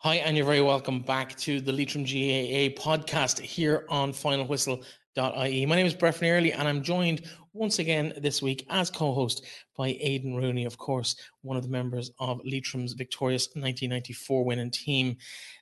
Hi, and you're very welcome back to the Leitrim GAA podcast here on finalwhistle.ie. My name is Brett Earley, and I'm joined once again this week as co host by Aidan Rooney, of course, one of the members of Leitrim's victorious 1994 winning team.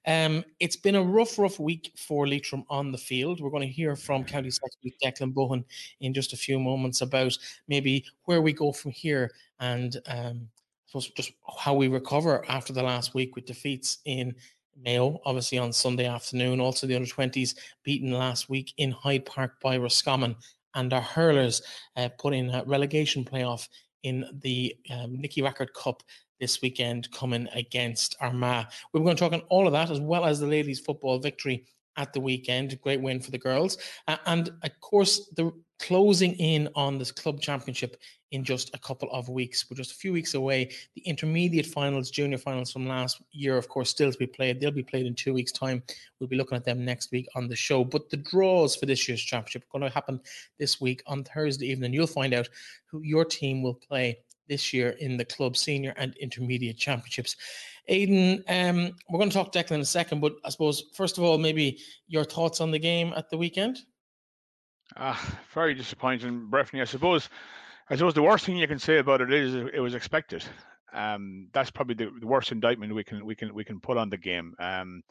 Um, it's been a rough, rough week for Leitrim on the field. We're going to hear from County Secretary Declan Bohan in just a few moments about maybe where we go from here and um, suppose just how we recover after the last week with defeats in Mayo, obviously on Sunday afternoon. Also, the under 20s beaten last week in Hyde Park by Roscommon. And our hurlers uh, put in a relegation playoff in the um, Nicky Rackard Cup this weekend, coming against Armagh. We're going to talk on all of that as well as the ladies' football victory at the weekend. Great win for the girls. Uh, and of course, the closing in on this club championship in just a couple of weeks. We're just a few weeks away. The intermediate finals, junior finals from last year, of course, still to be played. They'll be played in two weeks' time. We'll be looking at them next week on the show. But the draws for this year's championship are going to happen this week on Thursday evening. You'll find out who your team will play this year in the club senior and intermediate championships. Aidan, um, we're going to talk Declan in a second, but I suppose first of all, maybe your thoughts on the game at the weekend. Ah, very disappointing, Breifne. I suppose I suppose the worst thing you can say about it is it was expected. Um, that's probably the, the, worst indictment we can we can we can put on the game. Um,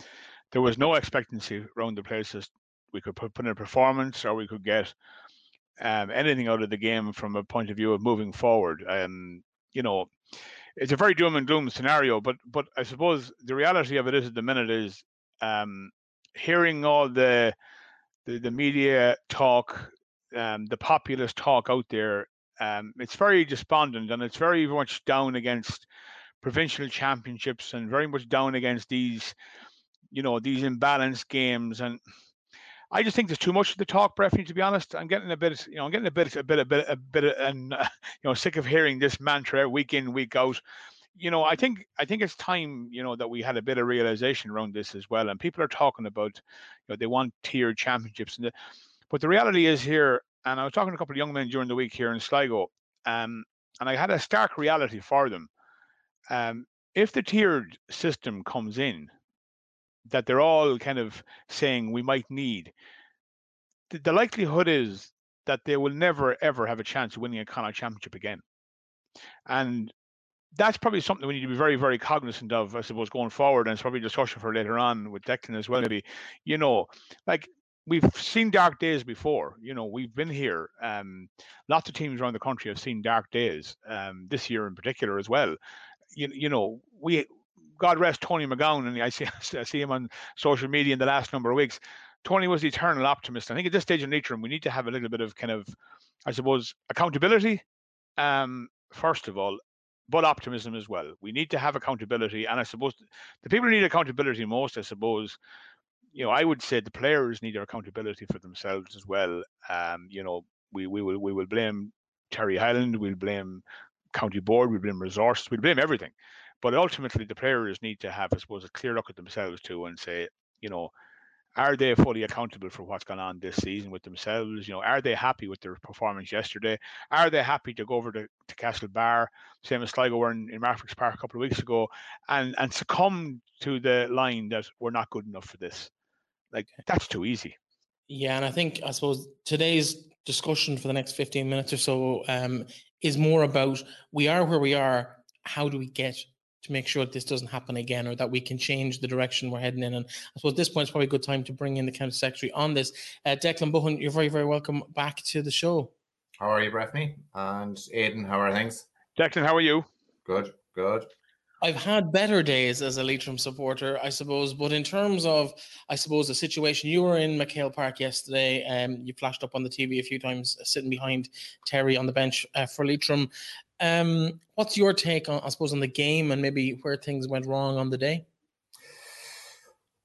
there was no expectancy around the places. We could put, put in a performance, or we could get um, anything out of the game from a point of view of moving forward. Um, you know, it's a very doom and gloom scenario, but but I suppose the reality of it is at the minute is um, hearing all the the, the media talk, um, the populist talk out there um, it's very despondent and it's very much down against provincial championships and very much down against these, you know, these imbalanced games. And I just think there's too much of the talk, Breifne, to be honest. I'm getting a bit, you know, I'm getting a bit, a bit, a bit, a bit, and uh, you know, sick of hearing this mantra week in, week out. You know, I think I think it's time, you know, that we had a bit of realization around this as well. And people are talking about, you know, they want tiered championships, and the, but the reality is here, and I was talking to a couple of young men during the week here in Sligo, um, and I had a stark reality for them. Um, if the tiered system comes in, that they're all kind of saying we might need, the, the likelihood is that they will never ever have a chance of winning a Connacht championship again. And that's probably something we need to be very, very cognizant of, I suppose, going forward. And it's probably a discussion for later on with Declan as well. Maybe, you know, like we've seen dark days before. You know, we've been here. Um, lots of teams around the country have seen dark days. Um, this year in particular as well. You, you know, we God rest Tony McGowan, and I see I see him on social media in the last number of weeks. Tony was the eternal optimist. I think at this stage in nature, we need to have a little bit of kind of, I suppose, accountability. Um, first of all, but optimism as well. We need to have accountability, and I suppose the people who need accountability most, I suppose, you know, I would say the players need their accountability for themselves as well. Um, you know, we, we will we will blame Terry Hyland, we'll blame county board, we'll blame resources, we'll blame everything. But ultimately the players need to have, I suppose, a clear look at themselves too and say, you know, are they fully accountable for what's gone on this season with themselves? You know, are they happy with their performance yesterday? Are they happy to go over to, to Castlebar, same as Sligo were in, in Markievicz Park a couple of weeks ago, and and succumb to the line that we're not good enough for this? Like that's too easy. Yeah, and I think I suppose today's discussion for the next 15 minutes or so um, is more about we are where we are. How do we get to make sure that this doesn't happen again or that we can change the direction we're heading in? And I suppose this point is probably a good time to bring in the county secretary on this. Uh, Declan Bohan, you're very, very welcome back to the show. How are you, Breifne? And Aidan, how are things? Declan, how are you? Good, good. I've had better days as a Leitrim supporter, I suppose. But in terms of, I suppose, the situation you were in MacHale Park yesterday, um, you flashed up on the TV a few times, uh, sitting behind Terry on the bench uh, for Leitrim. Um, what's your take on, I suppose, on the game and maybe where things went wrong on the day?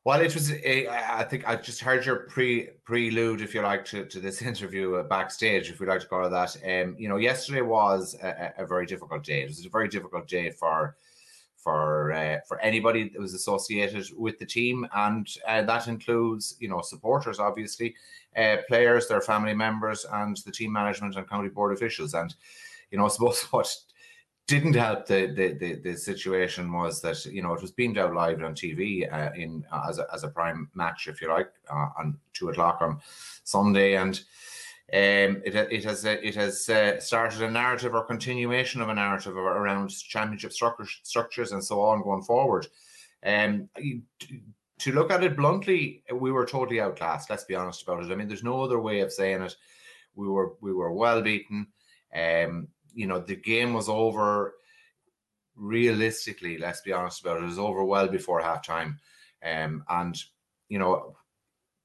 Well, it was. A, I think I just heard your pre prelude, if you like, to, to this interview uh, backstage, if we like to call it that. Um, you know, yesterday was a, a, very difficult day. It was a very difficult day for for uh, for anybody that was associated with the team, and uh, that includes you know supporters, obviously, uh, players, their family members, and the team management and county board officials. And you know, I suppose what didn't help the, the, the the situation was that you know it was beamed out live on TV uh, in uh, as a as a prime match, if you like, uh, on two o'clock on Sunday, and um, it it has uh, it has uh, started a narrative or continuation of a narrative around championship structures and so on going forward. Um, to look at it bluntly, we were totally outclassed. Let's be honest about it. I mean, there's no other way of saying it. We were we were well beaten. Um, you know, the game was over. Realistically, let's be honest about it, it was over well before halftime. Um, and you know,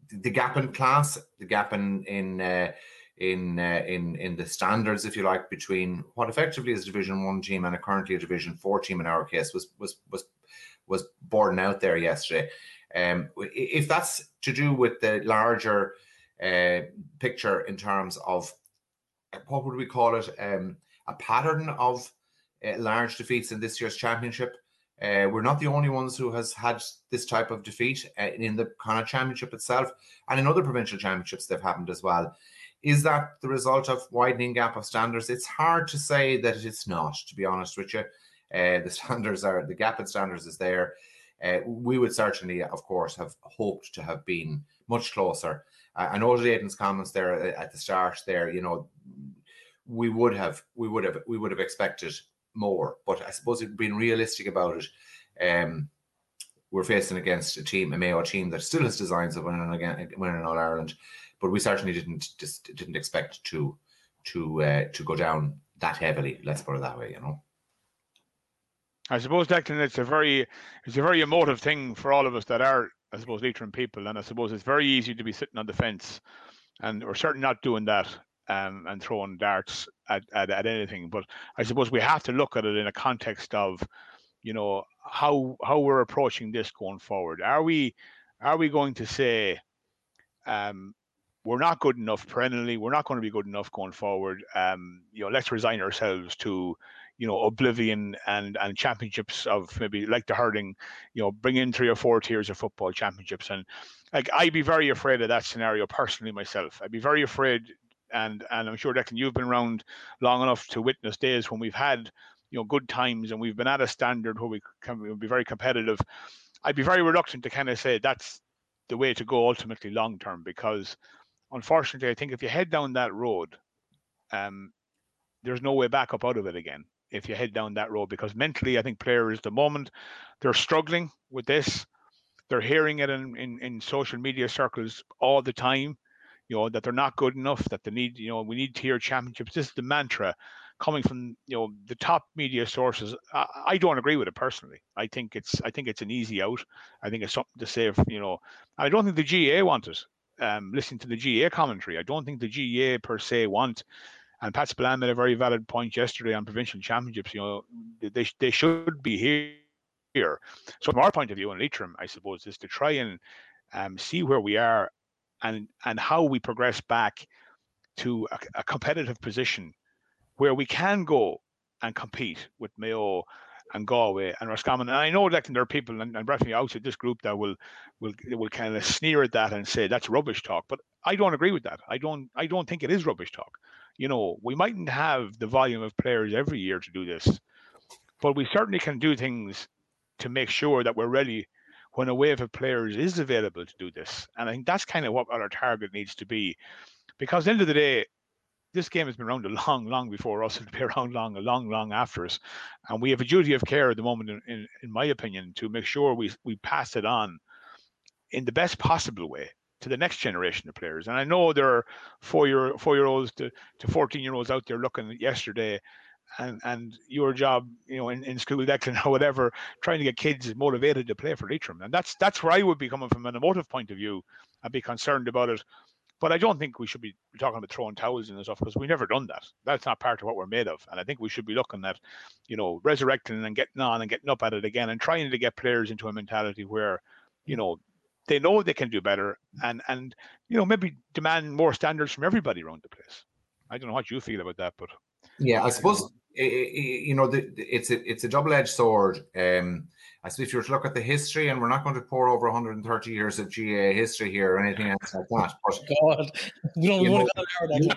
the gap in class, the gap in in uh, in uh, in in the standards, if you like, between what effectively is a Division One team and a currently a Division Four team in our case was was was was borne out there yesterday. Um, if that's to do with the larger uh, picture in terms of what would we call it, um, a pattern of uh, large defeats in this year's championship. Uh, we're not the only ones who has had this type of defeat uh, in the Connacht Championship itself, and in other provincial championships they've happened as well. Is that the result of widening gap of standards? It's hard to say that it's not. To be honest with you, uh, the standards are the gap in standards is there. Uh, we would certainly, of course, have hoped to have been much closer. Uh, I noted Aidan's comments there uh, at the start. There, you know, we would have, we would have, we would have expected more. But I suppose it being realistic about it, um, we're facing against a team, a Mayo team that still has designs of winning again, winning All Ireland, but we certainly didn't just didn't expect to to uh, to go down that heavily. Let's put it that way, you know. I suppose, Declan, it's a very it's a very emotive thing for all of us that are, I suppose, Leitrim people, and I suppose it's very easy to be sitting on the fence, and we're certainly not doing that um, and throwing darts at, at, at anything. But I suppose we have to look at it in a context of, you know, how how we're approaching this going forward. Are we are we going to say, um, we're not good enough perennially. We're not going to be good enough going forward. Um, you know, let's resign ourselves to you know oblivion and and championships of maybe like the hurling you know bring in three or four tiers of football championships and like i'd be very afraid of that scenario personally myself i'd be very afraid and and i'm sure Declan you've been around long enough to witness days when we've had you know good times and we've been at a standard where we can be very competitive i'd be very reluctant to kind of say that's the way to go ultimately long term because unfortunately i think if you head down that road um there's no way back up out of it again if you head down that road because mentally, I think players the moment they're struggling with this, they're hearing it in, in, in social media circles all the time, you know, that they're not good enough, that they need, you know, we need tier championships. This is the mantra coming from, you know, the top media sources. I, I don't agree with it personally. I think it's I think it's an easy out. I think it's something to say, if, you know, I don't think the ga want it. Um, listening to the GAA commentary, I don't think the GAA per se want and Pat Spillane made a very valid point yesterday on provincial championships. You know, they they should be here. Here. So from our point of view in Leitrim, I suppose, is to try and um, see where we are and and how we progress back to a, a, competitive position where we can go and compete with Mayo and Galway and Roscommon. And I know that there are people and, and definitely outside this group that will will will kind of sneer at that and say that's rubbish talk. But I don't agree with that. I don't I don't think it is rubbish talk you know, we mightn't have the volume of players every year to do this, but we certainly can do things to make sure that we're ready when a wave of players is available to do this. And I think that's kind of what our target needs to be. Because at the end of the day, this game has been around a long, long before us. It'll be around long, a long, long after us. And we have a duty of care at the moment, in, in, in my opinion, to make sure we, we pass it on in the best possible way to the next generation of players. And I know there are four year four year olds to, to 14 year olds out there looking yesterday and and your job, you know, in, in school Declan or whatever, trying to get kids motivated to play for Leitrim. And that's that's where I would be coming from an emotive point of view. I'd be concerned about it. But I don't think we should be talking about throwing towels in and stuff because we've never done that. That's not part of what we're made of. And I think we should be looking at, you know, resurrecting and getting on and getting up at it again and trying to get players into a mentality where, you know, they know they can do better and and you know maybe demand more standards from everybody around the place. I don't know what you feel about that, but yeah, I suppose eh, eh, eh, you know it's a it's a double edged sword. Um, I suppose if you were to look at the history, and we're not going to pour over 130 years of GA history here or anything else like that. But God, we don't know, you,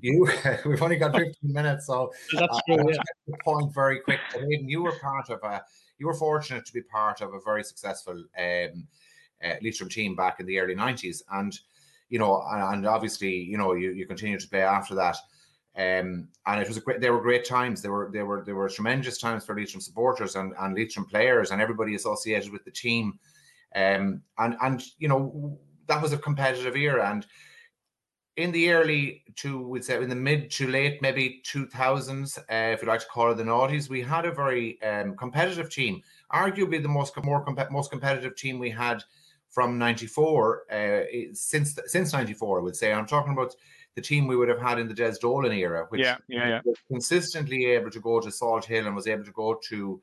you we've only got 15 minutes, so that's true. Yeah. The point very quick. Aidan, you were part of a. You were fortunate to be part of a very successful um, uh, Leitrim team back in the early 90s, and you know, and, and obviously, you know, you you continue to play after that. Um, and it was a great. They were great times. They were they were they were tremendous times for Leitrim supporters and and Leitrim players and everybody associated with the team. Um, and and you know that was a competitive era. And in the early to we'd say in the mid to late maybe 2000s, uh, if you like to call it the noughties, we had a very um, competitive team. Arguably the most more comp- most competitive team we had from 94 uh, since since 94 i would say i'm talking about the team we would have had in the des dolan era which yeah, yeah, yeah. was consistently able to go to Salthill and was able to go to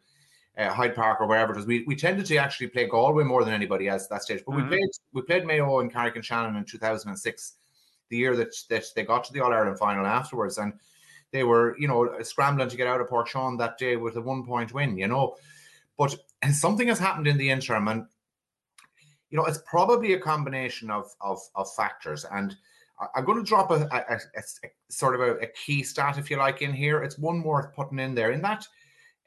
uh, Hyde Park or wherever it was. We, we tended to actually play Galway more than anybody else at that stage. But mm-hmm. we played we played Mayo and Carrick-on-Shannon in 2006, the year that, that they got to the All Ireland final afterwards. And they were, you know, scrambling to get out of Páirc Seán that day with a one point win, you know. But something has happened in the interim, and you know, it's probably a combination of of, of factors. And I'm going to drop a, a, a, a sort of a, key stat, if you like, in here. It's one worth putting in there. In that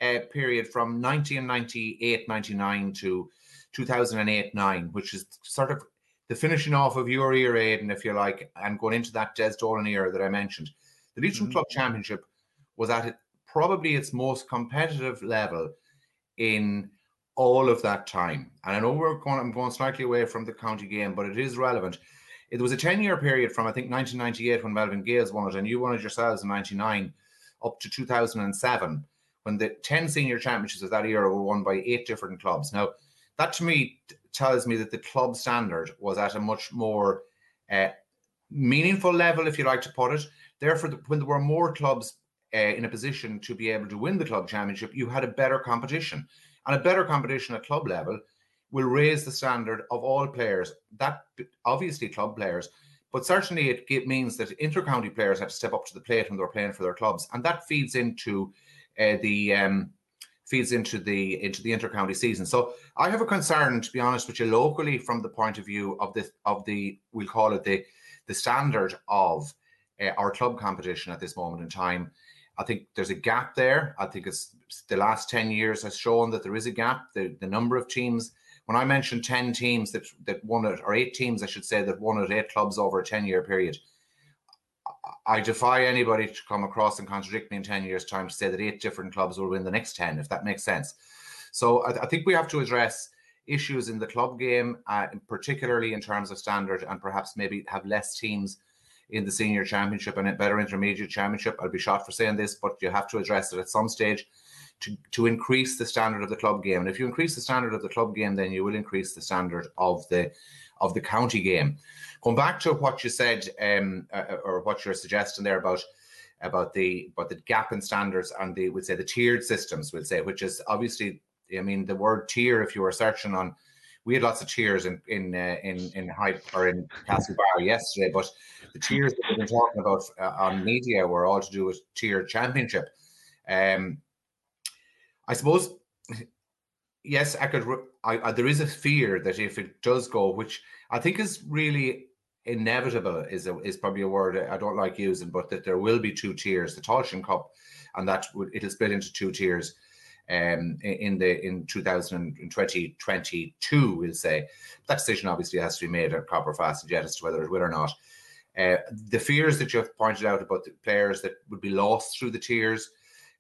uh, period from 1998, 99 to 2008, 9, which is sort of the finishing off of your era, Aidan, if you like, and going into that Des Dolan era that I mentioned. The Leitrim mm-hmm. Club Championship was at it, probably its most competitive level in all of that time. And I know we're going, I'm going slightly away from the county game, but it is relevant. It was a 10 year period from, I think, 1998 when Melvin Gaels won it, and you won it yourselves in 99 up to 2007 when the 10 senior championships of that era were won by eight different clubs. Now, that to me tells me that the club standard was at a much more uh, meaningful level, if you like to put it. Therefore, when there were more clubs uh, in a position to be able to win the club championship, you had a better competition. And a better competition at club level will raise the standard of all players. That obviously club players, but certainly it, it means that inter-county players have to step up to the plate when they're playing for their clubs, and that feeds into uh, the um, feeds into the into the inter-county season. So I have a concern, to be honest with you, locally from the point of view of the of the we'll call it the the standard of uh, our club competition at this moment in time. I think there's a gap there. I think it's the last 10 years has shown that there is a gap. The, the number of teams, when I mentioned 10 teams that, that won it, or eight teams, I should say, that won it, eight clubs over a 10 year period, I defy anybody to come across and contradict me in 10 years' time to say that eight different clubs will win the next 10, if that makes sense. So I, I think we have to address issues in the club game, uh, particularly in terms of standard, and perhaps maybe have less teams in the senior championship and a better intermediate championship. I'll be shot for saying this, but you have to address it at some stage to, increase the standard of the club game. And if you increase the standard of the club game, then you will increase the standard of the of the county game. Going back to what you said, um, uh, or what you're suggesting there about about the about the gap in standards and the we'd say the tiered systems, we'll say, which is obviously, I mean, the word tier. If you were searching on we had lots of cheers in in uh, in in Hyde or in Castle Castlebar yesterday, but the tiers that we've been talking about uh, on media were all to do with tier championship. Um, I suppose, yes, I could. I, I, there is a fear that if it does go, which I think is really inevitable, is a, is probably a word I don't like using, but that there will be two tiers, the Tailteann Cup, and that it'll split into two tiers um, in the in 2022, we'll say. That decision obviously has to be made at proper fast and as to whether it will or not. Uh, the fears that you've pointed out about the players that would be lost through the tiers,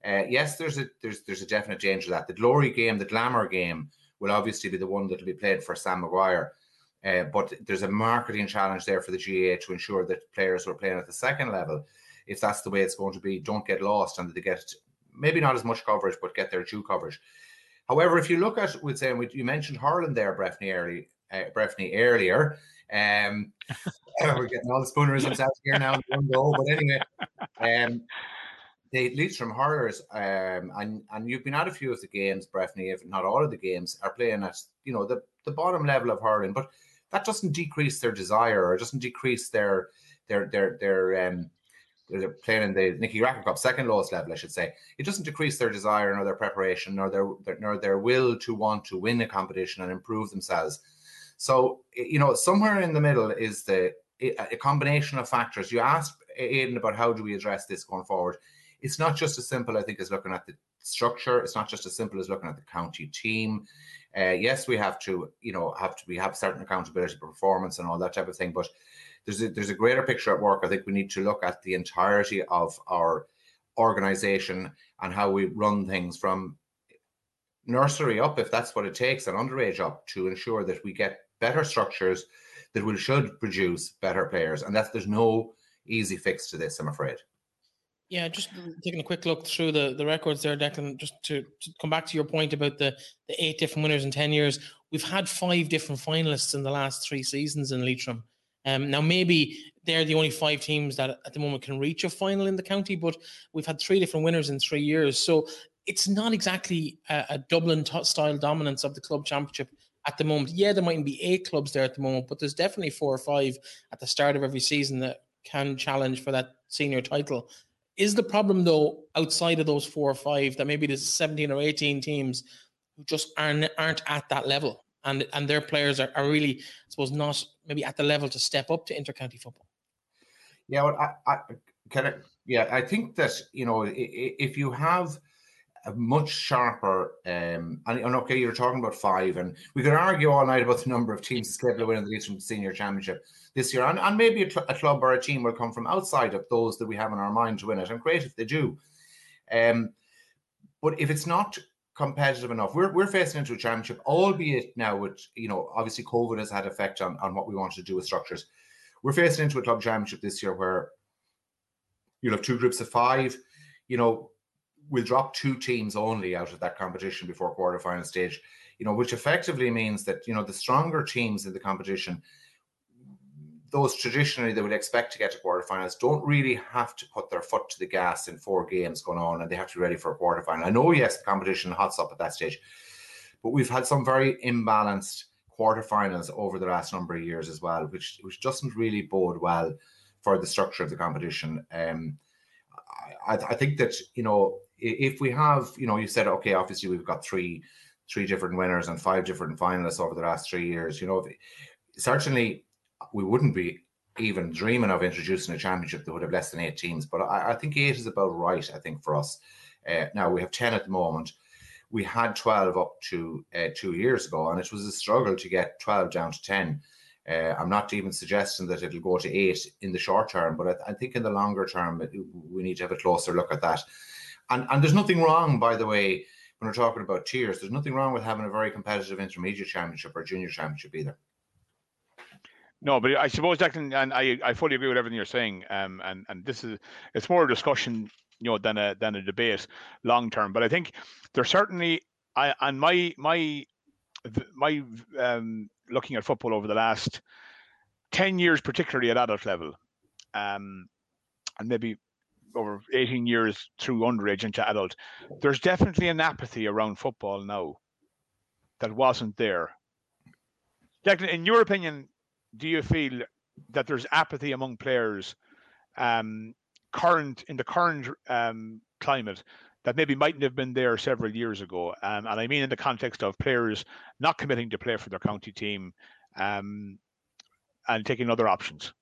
uh, yes, there's a there's there's a definite danger that the glory game, the glamour game, will obviously be the one that will be played for Sam Maguire. Uh, but there's a marketing challenge there for the GAA to ensure that players who are playing at the second level, if that's the way it's going to be, don't get lost and they get maybe not as much coverage, but get their due coverage. However, if you look at, we'd say, you mentioned Hurling there, Breifne, early, uh, Breifne earlier. Um, we're getting all the spoonerisms out here now in one go. But anyway, um, the Leitrim Hurlers, um, and and you've been at a few of the games, Breifne, if not all of the games, are playing at you know the the bottom level of hurling, but that doesn't decrease their desire or doesn't decrease their their their their um they're playing in the Nicky Rackard Cup, second lowest level, I should say. It doesn't decrease their desire nor their preparation nor their, their nor their will to want to win a competition and improve themselves. So you know, somewhere in the middle is the a combination of factors. You asked Aidan, about how do we address this going forward. It's not just as simple, I think, as looking at the structure. It's not just as simple as looking at the county team. Uh, yes, we have to, you know, have to we have certain accountability performance and all that type of thing, but there's a, there's a greater picture at work. I think we need to look at the entirety of our organization and how we run things from nursery up, if that's what it takes, and underage up to ensure that we get better structures that will should produce better players. And that's there's no easy fix to this, I'm afraid. Yeah, just taking a quick look through the, the records there, Declan, just to, to come back to your point about the, the eight different winners in 10 years. We've had five different finalists in the last three seasons in Leitrim. Um, now, maybe they're the only five teams that at the moment can reach a final in the county, but we've had three different winners in three years. So it's not exactly a, a Dublin style dominance of the club championship at the moment. Yeah, there mightn't be eight clubs there at the moment, but there's definitely four or five at the start of every season that can challenge for that senior title. Is the problem though outside of those four or five that maybe there's 17 or 18 teams who just aren't aren't at that level and and their players are, are really, I suppose, not maybe at the level to step up to intercounty football? Yeah, well, I, I kind of yeah, I think that you know if you have a much sharper. Um, and, and, okay, you're talking about five, and we could argue all night about the number of teams capable of winning the Leitrim Senior Championship this year, and, and maybe a, cl- a, club or a team will come from outside of those that we have in our mind to win it, and great if they do. Um, but if it's not competitive enough, we're we're facing into a championship, albeit now with you know obviously COVID has had effect on on what we want to do with structures. We're facing into a club championship this year where you'll have two groups of five. You know, we'll drop two teams only out of that competition before quarterfinal stage, you know, which effectively means that, you know, the stronger teams in the competition, those traditionally they would expect to get to quarterfinals, don't really have to put their foot to the gas in four games going on and they have to be ready for a quarterfinal. I know, yes, the competition hots up at that stage, but we've had some very imbalanced quarterfinals over the last number of years as well, which which doesn't really bode well for the structure of the competition. Um, I, I think that you know if we have, you know, you said, okay, obviously we've got three three different winners and five different finalists over the last three years. You know, certainly we wouldn't be even dreaming of introducing a championship that would have less than eight teams. But I, I think eight is about right. I think for us. Uh, now we have ten at the moment. We had twelve up to uh, two years ago, and it was a struggle to get twelve down to ten. Uh, I'm not even suggesting that it'll go to eight in the short term, but I, I think in the longer term, it, we need to have a closer look at that. And and there's nothing wrong, by the way, when we're talking about tiers. There's nothing wrong with having a very competitive intermediate championship or junior championship either. No, but I suppose Declan, and I, I fully agree with everything you're saying. Um, and and this is it's more a discussion, you know, than a than a debate long term. But I think there's certainly I and my my my um looking at football over the last ten years, particularly at adult level, um, and maybe over 18 years through underage into adult, there's definitely an apathy around football now that wasn't there. Declan, in your opinion, do you feel that there's apathy among players um, current in the current um, climate that maybe mightn't have been there several years ago? Um, and I mean in the context of players not committing to play for their county team um, and taking other options.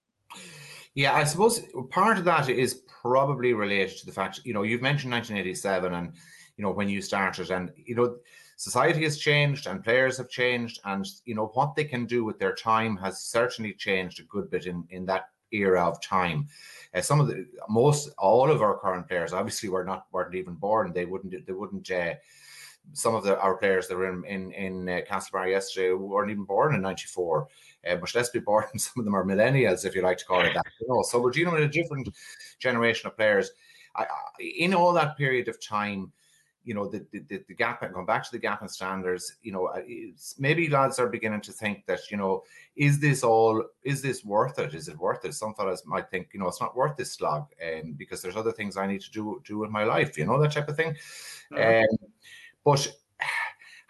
Yeah, I suppose part of that is probably related to the fact, you know, you've mentioned 1987 and, you know, when you started, and, you know, society has changed and players have changed, and, you know, what they can do with their time has certainly changed a good bit in, in that era of time. Uh, some of the most all of our current players obviously were not weren't even born. They wouldn't they wouldn't uh, some of the our players that were in in, in uh, Castlebar yesterday weren't even born in '94. Uh, but let's be born, some of them are millennials, if you like to call it that. You know, so we're dealing with a different generation of players. I, I, in all that period of time, you know, the, the, the gap and going back to the gap in standards, you know, maybe lads are beginning to think that, you know, is this all, is this worth it? Is it worth it? Some fellas might think, you know, it's not worth this slog um, because there's other things I need to do, do with my life, you know, that type of thing. Mm-hmm. Um, but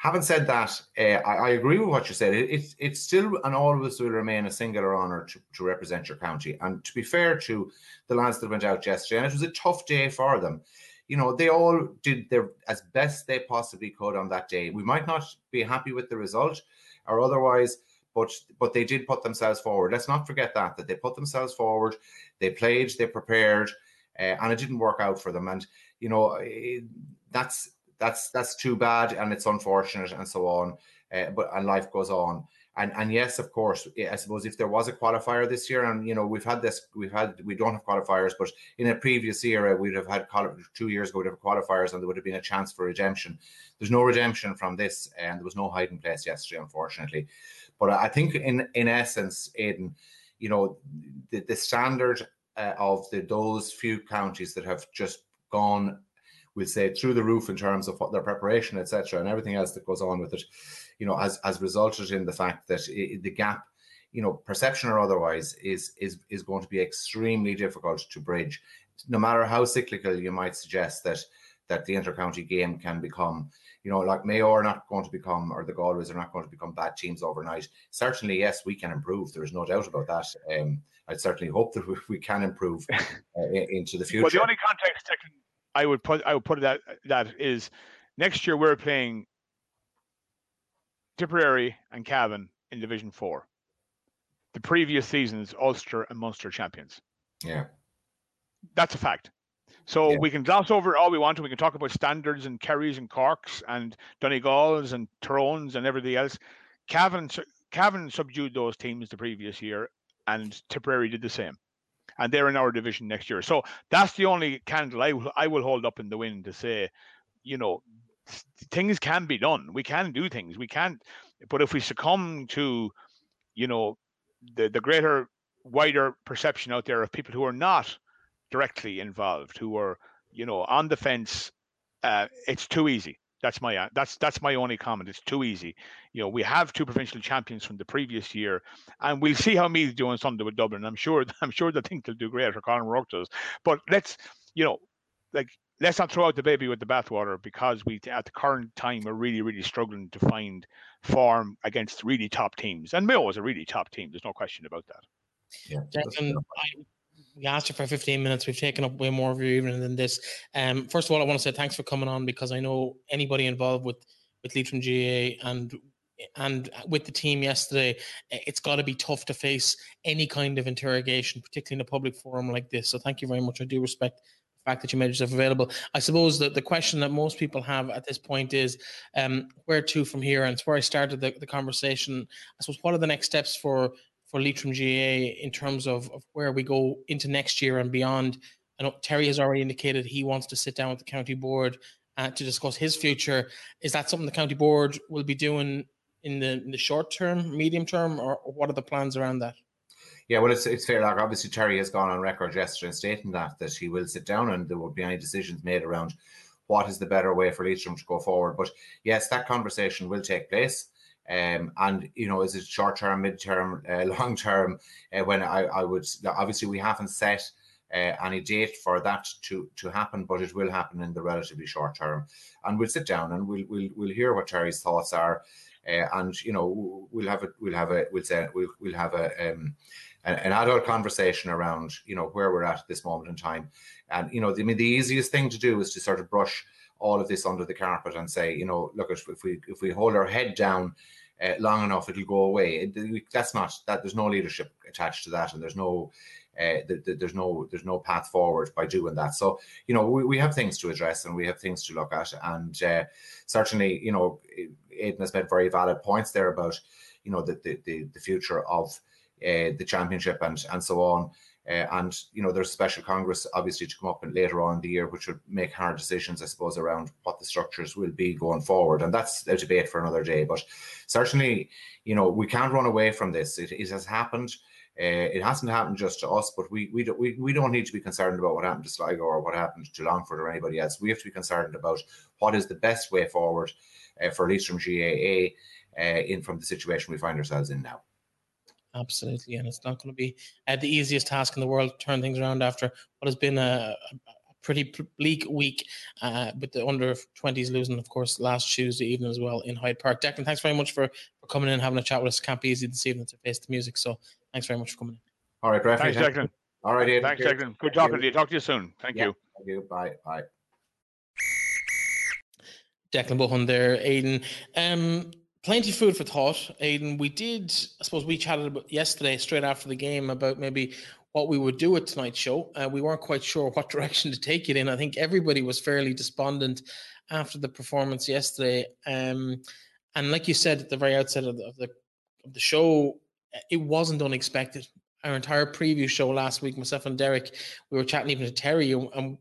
having said that, uh, I, I, agree with what you said. It, it's it's still and always will remain a singular honour to, to represent your county. And to be fair to the lads that went out yesterday, and it was a tough day for them. You know, they all did their as best they possibly could on that day. We might not be happy with the result or otherwise, but but they did put themselves forward. Let's not forget that that they put themselves forward. They played, they prepared, uh, and it didn't work out for them. And you know eh, that's that's that's too bad, and it's unfortunate, and so on. Uh, but and life goes on. And and yes, of course, I suppose if there was a qualifier this year, and you know we've had this, we've had we don't have qualifiers, but in a previous era we'd have had two years ago we'd have qualifiers, and there would have been a chance for redemption. There's no redemption from this, and there was no hiding place yesterday, unfortunately. But I think in in essence, Aidan, you know, the, the standard uh, of the those few counties that have just gone we'll say through the roof in terms of what their preparation, etc., and everything else that goes on with it, you know, has has resulted in the fact that it, the gap, you know, perception or otherwise, is is is going to be extremely difficult to bridge. No matter how cyclical you might suggest that that the intercounty game can become, you know, like Mayo are not going to become, or the Galways are not going to become bad teams overnight. Certainly, yes, we can improve. There is no doubt about that. Um, I certainly hope that we can improve uh, into the future. Well, the only context I can I would put I would put that that is next year we're playing Tipperary and Cavan in Division Four. The previous seasons, Ulster and Munster champions. Yeah, that's a fact. So yeah. we can gloss over all we want to. We can talk about standards and Kerrys and Corks and Donegals and Tyrones and everything else. Cavan, Cavan subdued those teams the previous year, and Tipperary did the same and they're in our division next year. So that's the only candle I will, I will hold up in the wind to say, you know, things can be done. We can do things. We can't. But if we succumb to, you know, the the greater, wider perception out there of people who are not directly involved, who are, you know, on the fence, uh, it's too easy. That's my uh, that's that's my only comment. It's too easy. You know, we have two provincial champions from the previous year, and we'll see how Meath do on Sunday with Dublin. I'm sure I'm sure they think they'll do great, or Colm O'Rourke does. But let's, you know, like let's not throw out the baby with the bathwater because we at the current time are really really struggling to find form against really top teams, and Mayo is a really top team. There's no question about that. Yeah, Declan, I, we asked you for 15 minutes. We've taken up way more of your evening than this. Um, first of all, I want to say thanks for coming on because I know anybody involved with with Leitrim GA and and with the team yesterday, it's got to be tough to face any kind of interrogation, particularly in a public forum like this. So thank you very much. I do respect the fact that you made yourself available. I suppose that the question that most people have at this point is um, where to from here? And it's where I started the, the conversation. I suppose what are the next steps for for Leitrim GA in terms of, of where we go into next year and beyond. I know Terry has already indicated he wants to sit down with the county board uh, to discuss his future. Is that something the county board will be doing in the in the short term, medium term, or, or what are the plans around that? Yeah, well, it's it's fair. Like obviously, Terry has gone on record yesterday and stating that that he will sit down and there will be any decisions made around what is the better way for Leitrim to go forward. But yes, that conversation will take place. Um, and you know, is it short term, mid term, uh, long term? Uh, when I, I would obviously we haven't set uh, any date for that to to happen, but it will happen in the relatively short term. And we'll sit down and we'll we'll we'll hear what Terry's thoughts are, uh, and you know we'll have a we'll have a we'll say we'll we'll have a um, an, adult conversation around you know where we're at at this moment in time, and you know I mean the easiest thing to do is to sort of brush all of this under the carpet and say, you know, look, if we if we hold our head down uh, long enough, it'll go away. It, that's not that. There's no leadership attached to that, and there's no. Uh, the, the, there's no there's no path forward by doing that. So you know we, we have things to address and we have things to look at, and uh, certainly you know Aidan has made very valid points there about you know the the, the, the future of uh, the championship and and so on. Uh, and you know, there's a special Congress obviously to come up later on in the year, which would make hard decisions, I suppose, around what the structures will be going forward. And that's a debate for another day. But certainly, you know, we can't run away from this. It, it has happened. Uh, it hasn't happened just to us, but we we, do, we we don't need to be concerned about what happened to Sligo or what happened to Longford or anybody else. We have to be concerned about what is the best way forward uh, for Leitrim GAA uh, in from the situation we find ourselves in now. Absolutely, and it's not going to be uh, the easiest task in the world to turn things around after what has been a, a pretty bleak week uh, with the under 20s losing, of course, last Tuesday evening as well in Hyde Park. Declan, thanks very much for, for coming in and having a chat with us. Can't be easy this evening to face the music, so thanks very much for coming in. All right, Brett. Thanks, Declan. All right, Aidan. Thanks, Declan. Good talking to you. Talk to you soon. Thank yeah, you. Thank you. Bye. Bye. Declan Bohan there, Aidan. Um, plenty of food for thought, Aidan. We did, I suppose, we chatted about yesterday, straight after the game, about maybe what we would do with tonight's show. Uh, we weren't quite sure what direction to take it in. I think everybody was fairly despondent after the performance yesterday. Um, and like you said at the very outset of the, of the, of the show, it wasn't unexpected. Our entire preview show last week, myself and Derek, we were chatting even to Terry, and,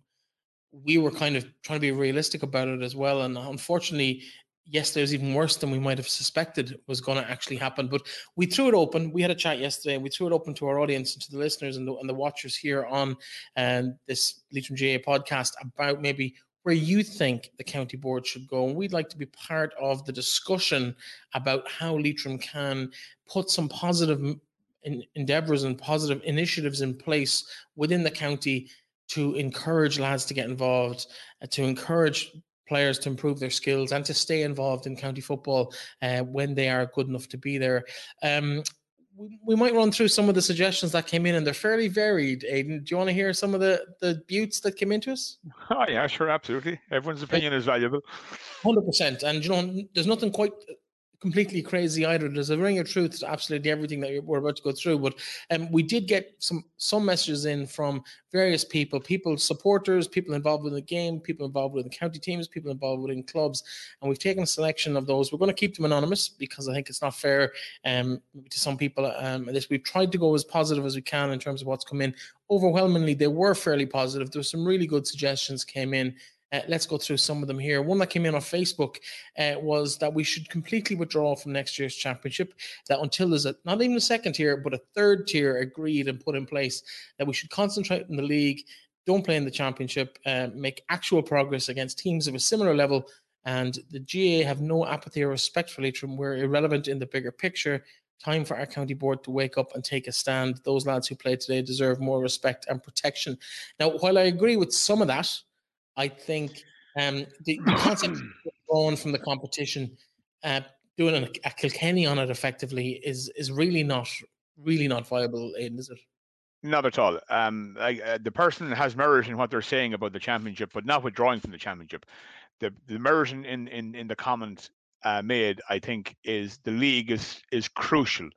we were kind of trying to be realistic about it as well. And unfortunately, yesterday was even worse than we might have suspected was going to actually happen. But we threw it open. We had a chat yesterday. We threw it open to our audience and to the listeners and the, and the watchers here on um, this Leitrim GAA podcast about maybe where you think the county board should go. And we'd like to be part of the discussion about how Leitrim can put some positive in, endeavours and positive initiatives in place within the county to encourage lads to get involved, uh, to encourage players to improve their skills and to stay involved in county football uh, when they are good enough to be there. Um, we, we might run through some of the suggestions that came in, and they're fairly varied. Aidan, do you want to hear some of the the buttes that came into us? Oh yeah, sure, absolutely. Everyone's opinion is valuable. Hundred percent, and you know, there's nothing quite completely crazy either. There's a ring of truth to absolutely everything that we're about to go through. But um, we did get some some messages in from various people, people supporters, people involved with the game, people involved with the county teams, people involved within clubs, and we've taken a selection of those. We're going to keep them anonymous because I think it's not fair um, to some people. Um, this we've tried to go as positive as we can in terms of what's come in. Overwhelmingly, they were fairly positive. There were some really good suggestions came in. Uh, let's go through some of them here. One that came in on Facebook uh, was that we should completely withdraw from next year's championship. That until there's a, not even a second tier, but a third tier agreed and put in place, that we should concentrate in the league, don't play in the championship, uh, make actual progress against teams of a similar level. And the GA have no apathy or respect for Leitrim. We're irrelevant in the bigger picture. Time for our county board to wake up and take a stand. Those lads who played today deserve more respect and protection. Now, while I agree with some of that, I think um, the, the concept of from the competition, uh, doing a, a Kilkenny on it effectively is is really not really not viable, Aidan, is it? Not at all. Um, I, uh, the person has merit in what they're saying about the championship, but not withdrawing from the championship. The the merit in in in the comment uh, made, I think, is the league is is crucial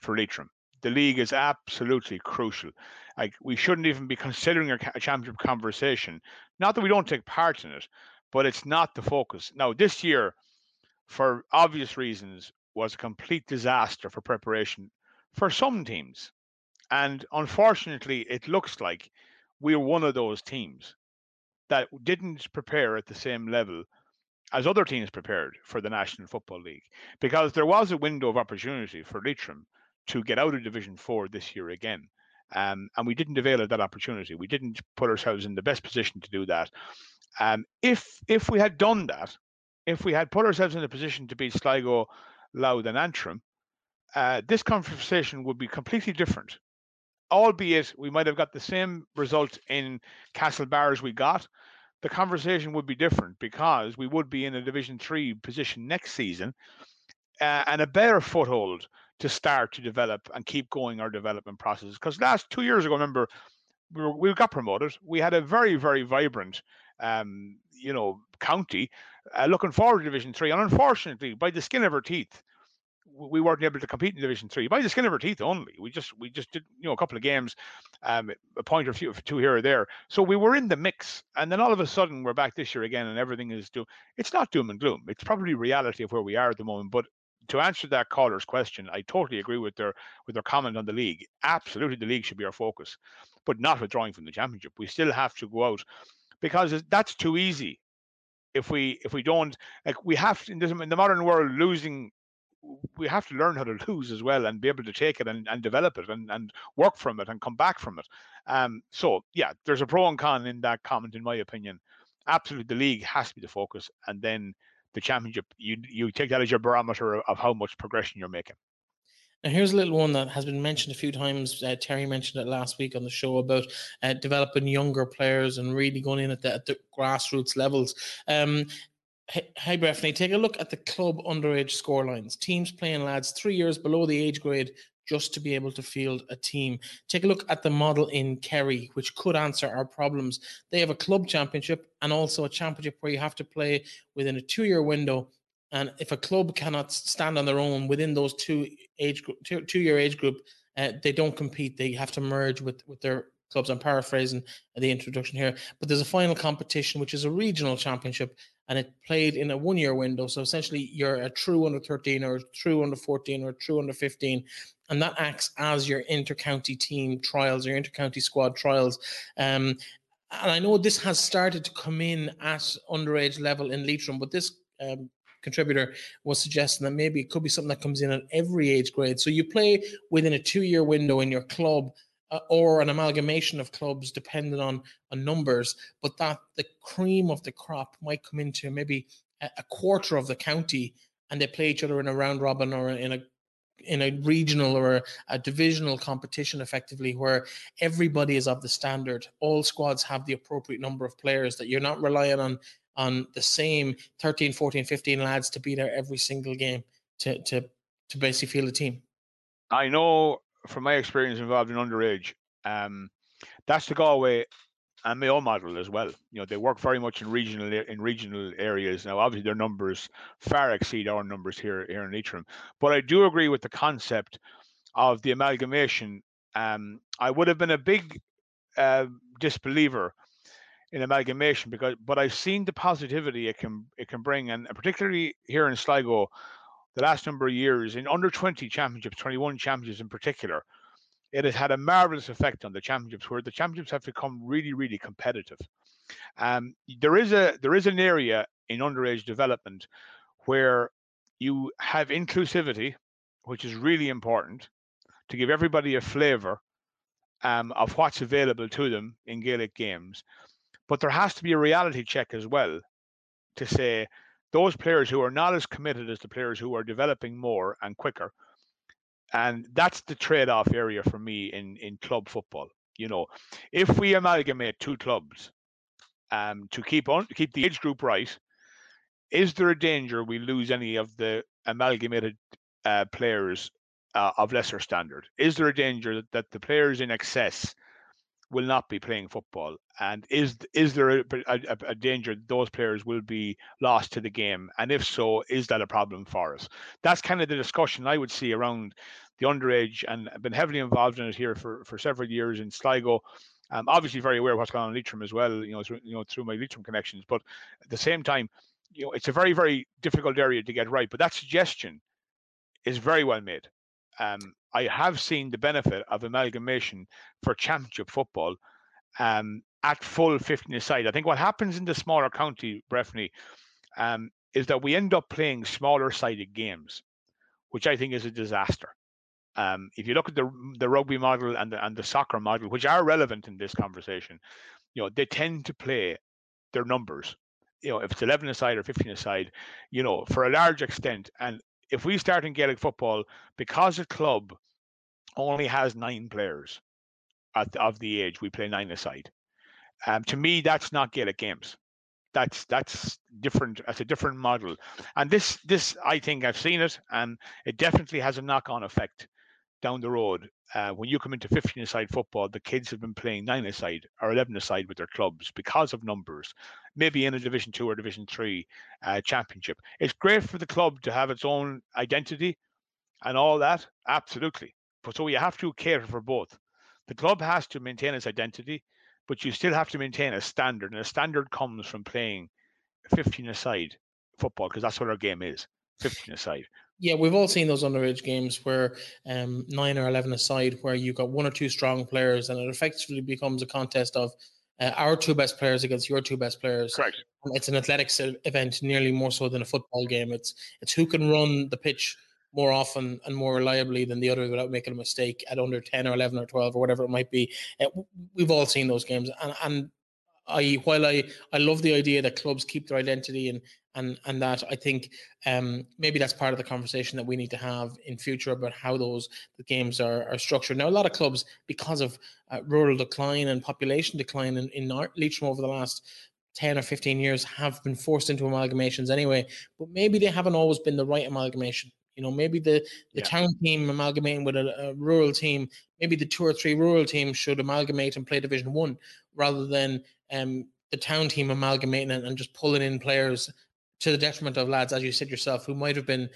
for Leitrim. The league is absolutely crucial. Like we shouldn't even be considering a, a championship conversation. Not that we don't take part in it, but it's not the focus. Now this year, for obvious reasons, was a complete disaster for preparation for some teams, and unfortunately, it looks like we're one of those teams that didn't prepare at the same level as other teams prepared for the National Football League because there was a window of opportunity for Leitrim to get out of Division Four this year again. Um, and we didn't avail of that opportunity. We didn't put ourselves in the best position to do that. Um, if if we had done that, if we had put ourselves in a position to beat Sligo, Louth, and Antrim, uh, this conversation would be completely different. Albeit we might have got the same result in Castlebar as we got, the conversation would be different because we would be in a Division Three position next season uh, and a better foothold to start to develop and keep going our development processes. Because last two years ago, remember, we, were, we got promoted. We had a very, very vibrant, um, you know, county uh, looking forward to Division Three. And unfortunately, by the skin of our teeth, we weren't able to compete in Division Three by the skin of our teeth only. We just we just did you know a couple of games, um, a point or few two here or there. So we were in the mix, and then all of a sudden we're back this year again, and everything is doom. It's not doom and gloom. It's probably reality of where we are at the moment, but to answer that caller's question, I totally agree with their with their comment on the league. Absolutely, the league should be our focus, but not withdrawing from the championship. We still have to go out because that's too easy. If we if we don't like we have to, in, this, in the modern world losing we have to learn how to lose as well and be able to take it and, and develop it and, and work from it and come back from it. Um, so yeah, there's a pro and con in that comment, in my opinion. Absolutely, the league has to be the focus, and then the championship, you you take that as your barometer of, how much progression you're making. Now, here's a little one that has been mentioned a few times. Uh, Terry mentioned it last week on the show about uh, developing younger players and really going in at the, at the grassroots levels. Um, Hey, Breifne, take a look at the club underage scorelines. Teams playing lads three years below the age grade just to be able to field a team. Take a look at the model in Kerry, which could answer our problems. They have a club championship and also a championship where you have to play within a two year window And if a club cannot stand on their own within those two age two, two year age group, uh, they don't compete. They have to merge with with their clubs. I'm paraphrasing the introduction here, but there's a final competition which is a regional championship, and it played in a one year window. So essentially, you're a true under 13 or true under 14 or true under 15, and that acts as your inter-county team trials, your inter-county squad trials. Um, and I know this has started to come in at underage level in Leitrim, but this um, contributor was suggesting that maybe it could be something that comes in at every age grade. So you play within a two-year window in your club. Uh, or an amalgamation of clubs depending on on numbers but that the cream of the crop might come into maybe a, a quarter of the county and they play each other in a round robin or in a in a regional or a, divisional competition effectively where everybody is of the standard. All squads have the appropriate number of players that you're not relying on on the same 13 14 15 lads to be there every single game to to to basically field a team. I know from my experience involved in underage um that's the galway and Mayo model as well. You know, they work very much in regional in regional areas. Now, obviously, their numbers far exceed our numbers here here in Leitrim. But I do agree with the concept of the amalgamation. Um, I would have been a big uh, disbeliever in amalgamation because, but I've seen the positivity it can it can bring, and particularly here in Sligo, the last number of years in under twenty championships, twenty one championships in particular it has had a marvelous effect on the championships where the championships have become really really competitive. Um, there is a there is an area in underage development where you have inclusivity which is really important to give everybody a flavor um, of what's available to them in gaelic games. But there has to be a reality check as well to say those players who are not as committed as the players who are developing more and quicker and that's the trade-off area for me in in club football. You know, if we amalgamate two clubs um, to keep on to keep the age group right, is there a danger we lose any of the amalgamated uh, players uh, of lesser standard? Is there a danger that, that the players in excess will not be playing football? And is is there a, a, a, danger those players will be lost to the game? And if so, is that a problem for us? That's kind of the discussion I would see around the underage, and I've been heavily involved in it here for, for several years in Sligo. I'm obviously very aware of what's going on in Leitrim as well, you know, through, you know, through my Leitrim connections. But at the same time, you know, it's a very, very difficult area to get right. But that suggestion is very well made. Um, I have seen the benefit of amalgamation for championship football um, at full 15 aside. I think what happens in the smaller county, Breifne, um, is that we end up playing smaller sided games, which I think is a disaster. Um, if you look at the the rugby model and the, and the soccer model, which are relevant in this conversation, you know they tend to play their numbers. You know, if it's 11 aside or 15 aside, you know, for a large extent. And if we start in Gaelic football, because a club only has nine players at, of the age, we play nine aside. Um, to me, that's not Gaelic games. That's that's different. That's a different model, and this this I think I've seen it, and it definitely has a knock-on effect down the road. Uh, when you come into 15 aside football, the kids have been playing nine aside or 11 aside with their clubs because of numbers, maybe in a Division Two or Division Three uh, championship. It's great for the club to have its own identity and all that, absolutely. But so you have to cater for both. The club has to maintain its identity, but you still have to maintain a standard, and a standard comes from playing 15 aside football because that's what our game is 15 aside. Yeah, we've all seen those underage games where um, nine or 11 aside, where you've got one or two strong players, and it effectively becomes a contest of uh, our two best players against your two best players. Correct. It's an athletics event, nearly more so than a football game. It's it's who can run the pitch more often and more reliably than the other without making a mistake at under 10 or 11 or 12 or whatever it might be. Uh, we've all seen those games. And, and I, while I, I love the idea that clubs keep their identity and and and that I think um, maybe that's part of the conversation that we need to have in future about how those the games are, are structured. Now, a lot of clubs, because of uh, rural decline and population decline in, in Leitrim over the last 10 or 15 years, have been forced into amalgamations anyway. But maybe they haven't always been the right amalgamation. You know, maybe the, the yeah. town team amalgamating with a, a, rural team, maybe the two or three rural teams should amalgamate and play Division One rather than um, the town team amalgamating and, and just pulling in players to the detriment of lads, as you said yourself, who might have been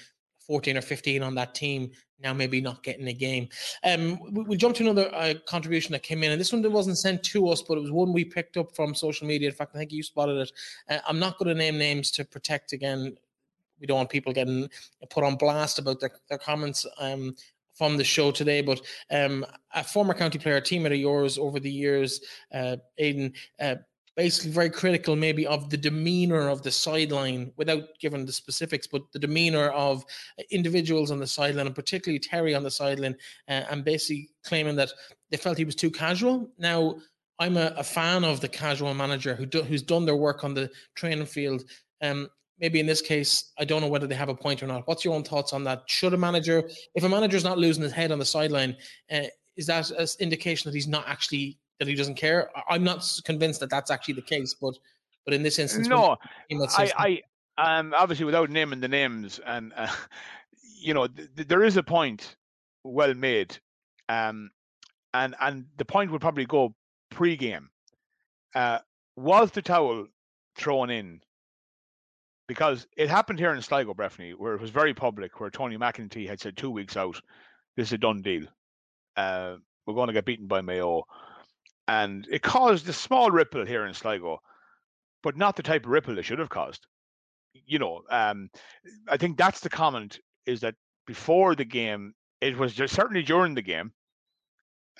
14 or 15 on that team now maybe not getting a game. Um, we, will jump to another uh, contribution that came in, and this one wasn't sent to us, but it was one we picked up from social media. In fact, I think you spotted it. Uh, I'm not going to name names to protect again. We don't want people getting put on blast about their, their comments um, from the show today, but um, a former county player, teammate of yours over the years, uh, Aidan, uh, basically very critical maybe of the demeanor of the sideline without giving the specifics but the demeanor of individuals on the sideline and particularly terry on the sideline uh, and basically claiming that they felt he was too casual. Now i'm a, a fan of the casual manager who do, who's done their work on the training field. Um, maybe in this case i don't know whether they have a point or not what's your own thoughts on that should a manager if a manager's not losing his head on the sideline uh, is that an indication that he's not actually that he doesn't care. I'm not convinced that that's actually the case, but but in this instance, no, I, I um obviously without naming the names, and uh, you know th- there is a point well made, um, and and the point would probably go pre-game. Uh, was the towel thrown in? Because it happened here in Sligo, Breifne, where it was very public, where Tony McEntee had said two weeks out, this is a done deal. Uh, we're going to get beaten by Mayo and it caused a small ripple here in Sligo, but not the type of ripple it should have caused. You know, um, I think that's the comment is that before the game, it was just certainly during the game.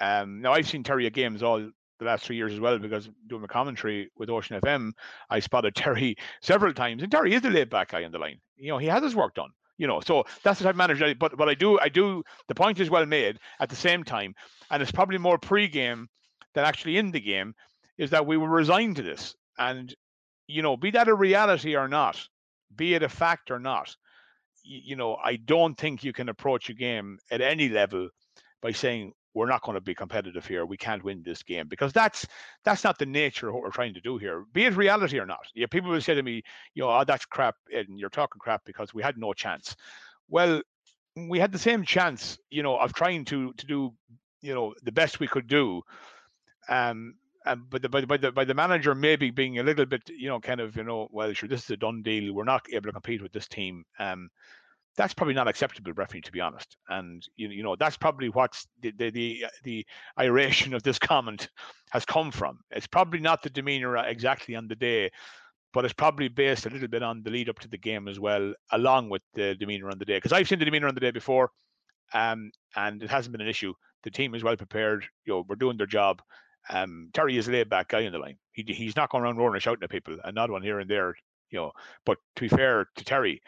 Um, now I've seen Terry games all the last three years as well because doing my commentary with Ocean FM, I spotted Terry several times, and Terry is the laid back guy on the line. You know, he has his work done. You know, so that's the type of manager. But but I do I do the point is well made at the same time, and it's probably more pre-game than actually in the game is that we were resigned to this. And, you know, be that a reality or not, be it a fact or not, you know, I don't think you can approach a game at any level by saying we're not going to be competitive here. We can't win this game because that's that's not the nature of what we're trying to do here. Be it reality or not. Yeah, people will say to me, you know, oh, that's crap, and you're talking crap because we had no chance. Well, we had the same chance, you know, of trying to to do, you know, the best we could do um, um, but the, by, the, by the by the manager maybe being a little bit, you know, kind of, you know, well, sure, this is a done deal. We're not able to compete with this team. Um, that's probably not acceptable, referee, to be honest. And you, you know, that's probably what's the, the the the iration of this comment has come from. It's probably not the demeanor exactly on the day, but it's probably based a little bit on the lead up to the game as well, along with the demeanor on the day. Because I've seen the demeanor on the day before, um, and it hasn't been an issue. The team is well prepared. You know, we're doing their job. Um, Terry is a laid back guy in the line. He, he's not going around roaring and shouting at people and not one here and there, you know. But to be fair to Terry,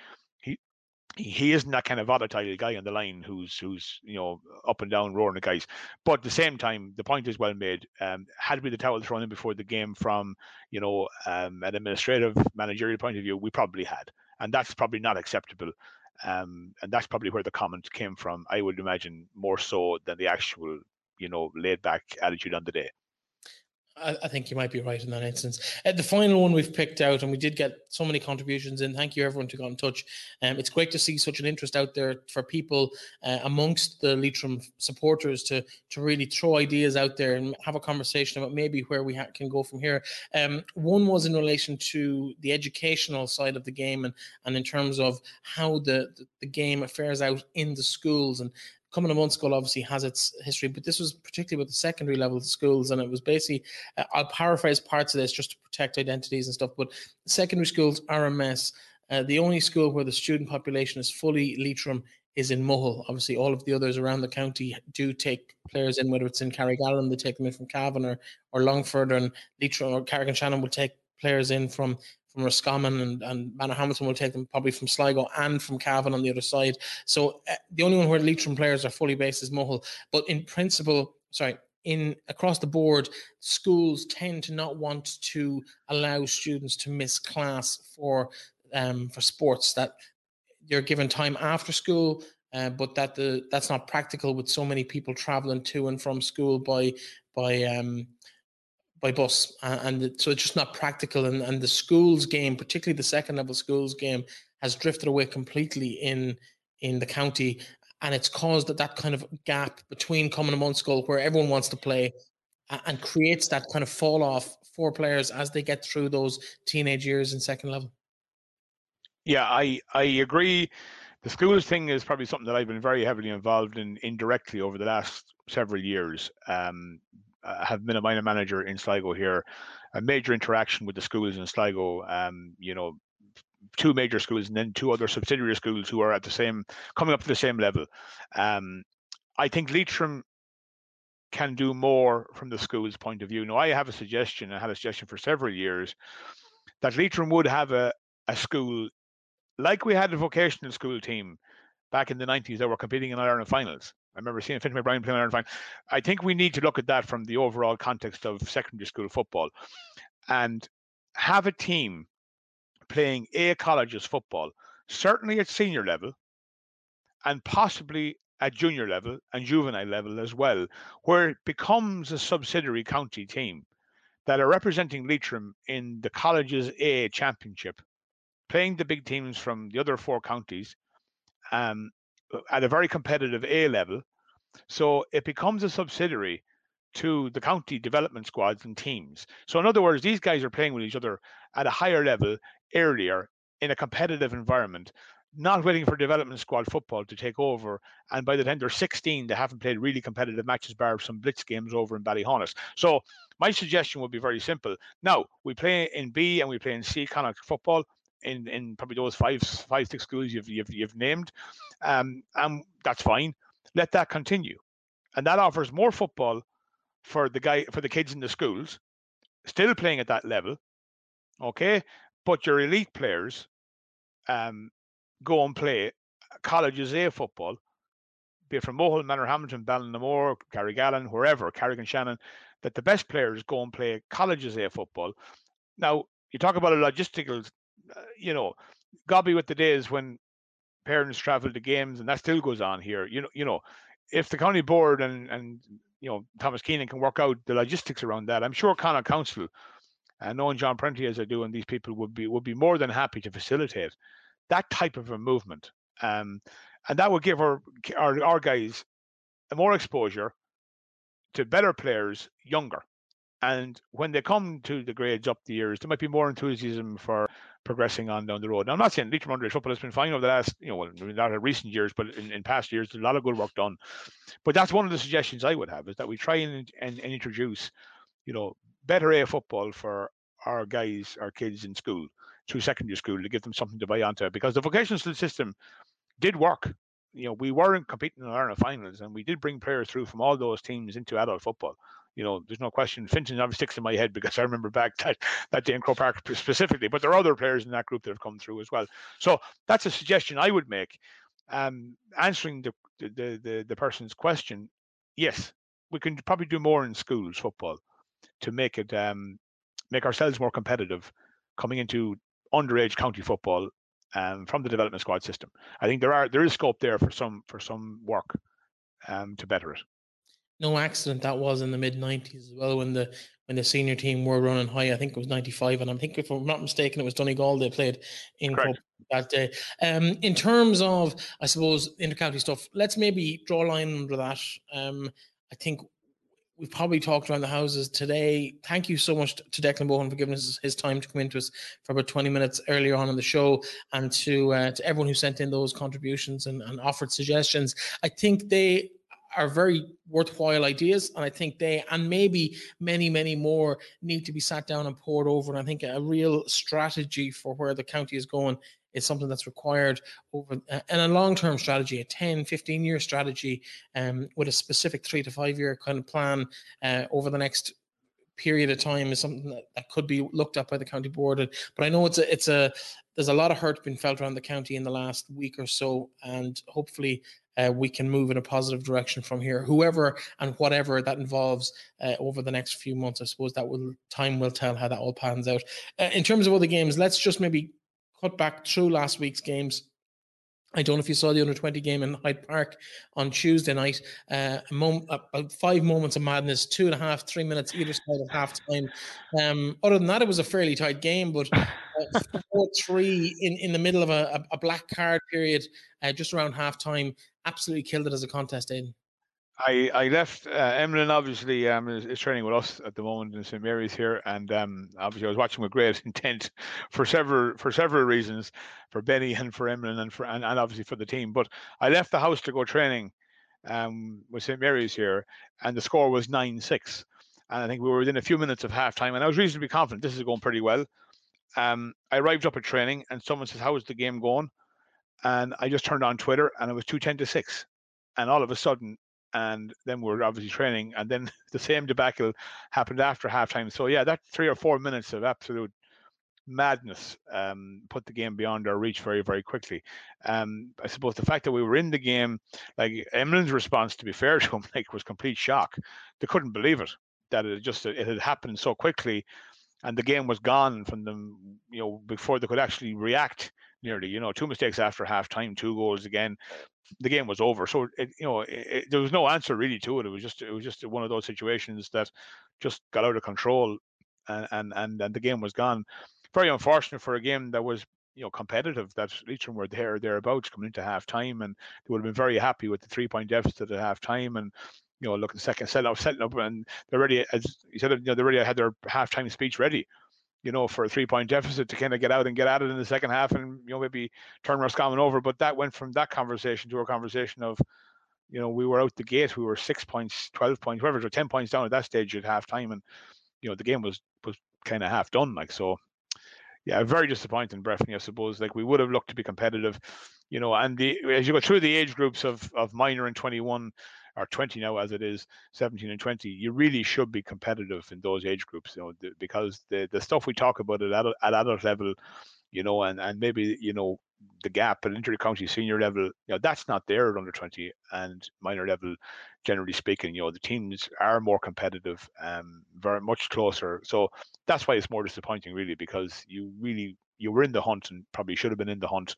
he isn't that kind of volatile guy on the line who's who's you know up and down roaring the guys. But at the same time, the point is well made. Um, had we the towel thrown in before the game from you know um, an administrative managerial point of view, we probably had, and that's probably not acceptable. Um, and that's probably where the comment came from. I would imagine more so than the actual you know laid back attitude on the day. I, think you might be right in that instance. Uh, the final one we've picked out, and we did get so many contributions in. Thank you, everyone, who got in touch. Um, it's great to see such an interest out there for people uh, amongst the Leitrim supporters to to really throw ideas out there and have a conversation about maybe where we ha- can go from here. Um, one was in relation to the educational side of the game and and in terms of how the the, the game fares out in the schools and Cumann na mBunscol obviously has its history, but this was particularly with the secondary level schools, and it was basically uh, I'll paraphrase parts of this just to protect identities and stuff. But secondary schools are a mess. Uh, the only school where the student population is fully Leitrim is in Mohill. Obviously, all of the others around the county do take players in, whether it's in Carrigallen, they take them in from Cavan or, or Longford, and Leitrim or Carrick-on-Shannon will take players in from from Roscommon and, and Manorhamilton will take them probably from Sligo and from Cavan on the other side. So uh, the only one where Leitrim players are fully based is Mohill. But in principle, sorry, in across the board, schools tend to not want to allow students to miss class for um, for sports that you're given time after school. Uh, but that the that's not practical with so many people traveling to and from school by by um, by bus, and so it's just not practical. And, and the schools game, particularly the second level schools game, has drifted away completely in in the county, and it's caused that, that kind of gap between Cumann na mBunscol, where everyone wants to play, and creates that kind of fall off for players as they get through those teenage years in second level. Yeah, I I agree. The schools thing is probably something that I've been very heavily involved in indirectly over the last several years. Um, Have been a minor manager in Sligo here, a major interaction with the schools in Sligo. Um, you know, two major schools and then two other subsidiary schools who are at the same coming up to the same level. Um, I think Leitrim can do more from the school's point of view. Now, I have a suggestion. I had a suggestion for several years that Leitrim would have a, a school like we had a vocational school team back in the 90s that were competing in Ireland finals. I remember seeing Fintan McBrien playing. I think we need to look at that from the overall context of secondary school football and have a team playing A colleges football, certainly at senior level and possibly at junior level and juvenile level as well, where it becomes a subsidiary county team that are representing Leitrim in the colleges A championship, playing the big teams from the other four counties um, at a very competitive A level. So it becomes a subsidiary to the county development squads and teams. So in other words, these guys are playing with each other at a higher level earlier in a competitive environment, not waiting for development squad football to take over. And by the time they're 16, they haven't played really competitive matches, bar some blitz games over in Ballyhaunis. So my suggestion would be very simple. Now we play in B and we play in C Connacht football in in probably those five five six schools you've you've, you've named, um, and that's fine. Let that continue, and that offers more football for the guy for the kids in the schools, still playing at that level. Okay, but your elite players um, go and play colleges A football, be it from Mohill, Manorhamilton, Ballinamore, Carrigallen, wherever, Carrick-on-Shannon, that the best players go and play colleges A football. Now, you talk about a logistical, you know, gobby with the days when parents travel to games, and that still goes on here. You know, you know, if the county board and and you know Thomas Keenan can work out the logistics around that, I'm sure Connacht Council and knowing John Prenty as I do, and these people would be would be more than happy to facilitate that type of a movement, um, and that would give our, our our guys more exposure to better players younger. And when they come to the grades up the years, there might be more enthusiasm for progressing on down the road. Now, I'm not saying Leitrim underage football has been fine over the last, you know, well, not in recent years, but in, in past years, there's a lot of good work done. But that's one of the suggestions I would have is that we try and, and, and introduce, you know, better A football for our guys, our kids in school through secondary school to give them something to buy onto because the vocational system did work. You know, we weren't competing in Ireland finals and we did bring players through from all those teams into adult football. You know, there's no question. Fintan obviously sticks in my head because I remember back that, that day in Croke Park specifically, but there are other players in that group that have come through as well. So that's a suggestion I would make. Um, answering the, the, the, the person's question, yes, we can probably do more in schools football to make it um, make ourselves more competitive coming into underage county football um, from the development squad system. I think there are there is scope there for some for some work um, to better it. No accident that was in the mid '90s as well when the when the senior team were running high. I think it was '95, and I think if I'm not mistaken, it was Donegal they played in that day. Um, in terms of, I suppose, intercounty stuff, let's maybe draw a line under that. Um, I think we've probably talked around the houses today. Thank you so much to Declan Bohan for giving us his time to come into us for about 20 minutes earlier on in the show and to uh, to everyone who sent in those contributions and, and offered suggestions. I think they are very worthwhile ideas and i think they and maybe many many more need to be sat down and poured over. And i think a real strategy for where the county is going is something that's required over uh, and a long-term strategy a 10 15 year strategy um, with a specific three to five year kind of plan uh, over the next period of time is something that, that could be looked at by the county board. But i know it's a it's a there's a lot of hurt being felt around the county in the last week or so and hopefully uh, we can move in a positive direction from here whoever and whatever that involves uh, over the next few months i suppose that will time will tell how that all pans out uh, in terms of other games let's just maybe cut back through last week's games. I don't know if you saw the under 20 game in Hyde Park on Tuesday night. Uh, about five moments of madness, two and a half, three minutes either side of half time. Um, other than that, it was a fairly tight game, but uh, 4 3 in, in the middle of a, a black card period, uh, just around half time, absolutely killed it as a contest in. I, I left uh, Emlyn obviously um, is, is, training with us at the moment in St Mary's here, and um, obviously I was watching with great intent for several for several reasons, for Benny and for Emlyn and for and, and obviously for the team. But I left the house to go training um, with St Mary's here, and the score was nine six, and I think we were within a few minutes of half time, and I was reasonably confident this is going pretty well. Um, I arrived up at training, and someone says, "How is the game going?" And I just turned on Twitter, and it was two ten to six, and all of a sudden and then we're obviously training, and then the same debacle happened after halftime. So yeah, that three or four minutes of absolute madness um, put the game beyond our reach very, very quickly. Um, I suppose the fact that we were in the game, like Emlyn's response, to be fair to him, like was complete shock. They couldn't believe it that it just it had happened so quickly, and the game was gone from them. You know, before they could actually react. Nearly, you know, two mistakes after half time, two goals again the game was over. So it, you know, it, there was no answer really to it. It was just it was just one of those situations that just got out of control, and and and, and the game was gone. Very unfortunate for a game that was you know competitive. That Leitrim were there thereabouts coming into half time, and they would have been very happy with the three point deficit at half time, and you know looking second set up setting up, and they're ready as you said. You know they already had their halftime speech ready you know, for a three point deficit to kind of get out and get at it in the second half and, you know, maybe turn Roscommon over. But that went from that conversation to a conversation of, you know, we were out the gate, we were six points, 12 points, whatever, or 10 points down at that stage at half time. And, you know, the game was, was kind of half done. Like, so, yeah, very disappointing, Breifne, I suppose. Like, we would have looked to be competitive, you know, and the, as you go through the age groups of, of minor and 21, or 20 now as it is 17 and 20 you really should be competitive in those age groups you know because the the stuff we talk about at adult, at adult level you know and and maybe you know the gap at inter-county senior level you know that's not there at under 20 and minor level generally speaking you know the teams are more competitive um very much closer. So that's why it's more disappointing really because you really you were in the hunt and probably should have been in the hunt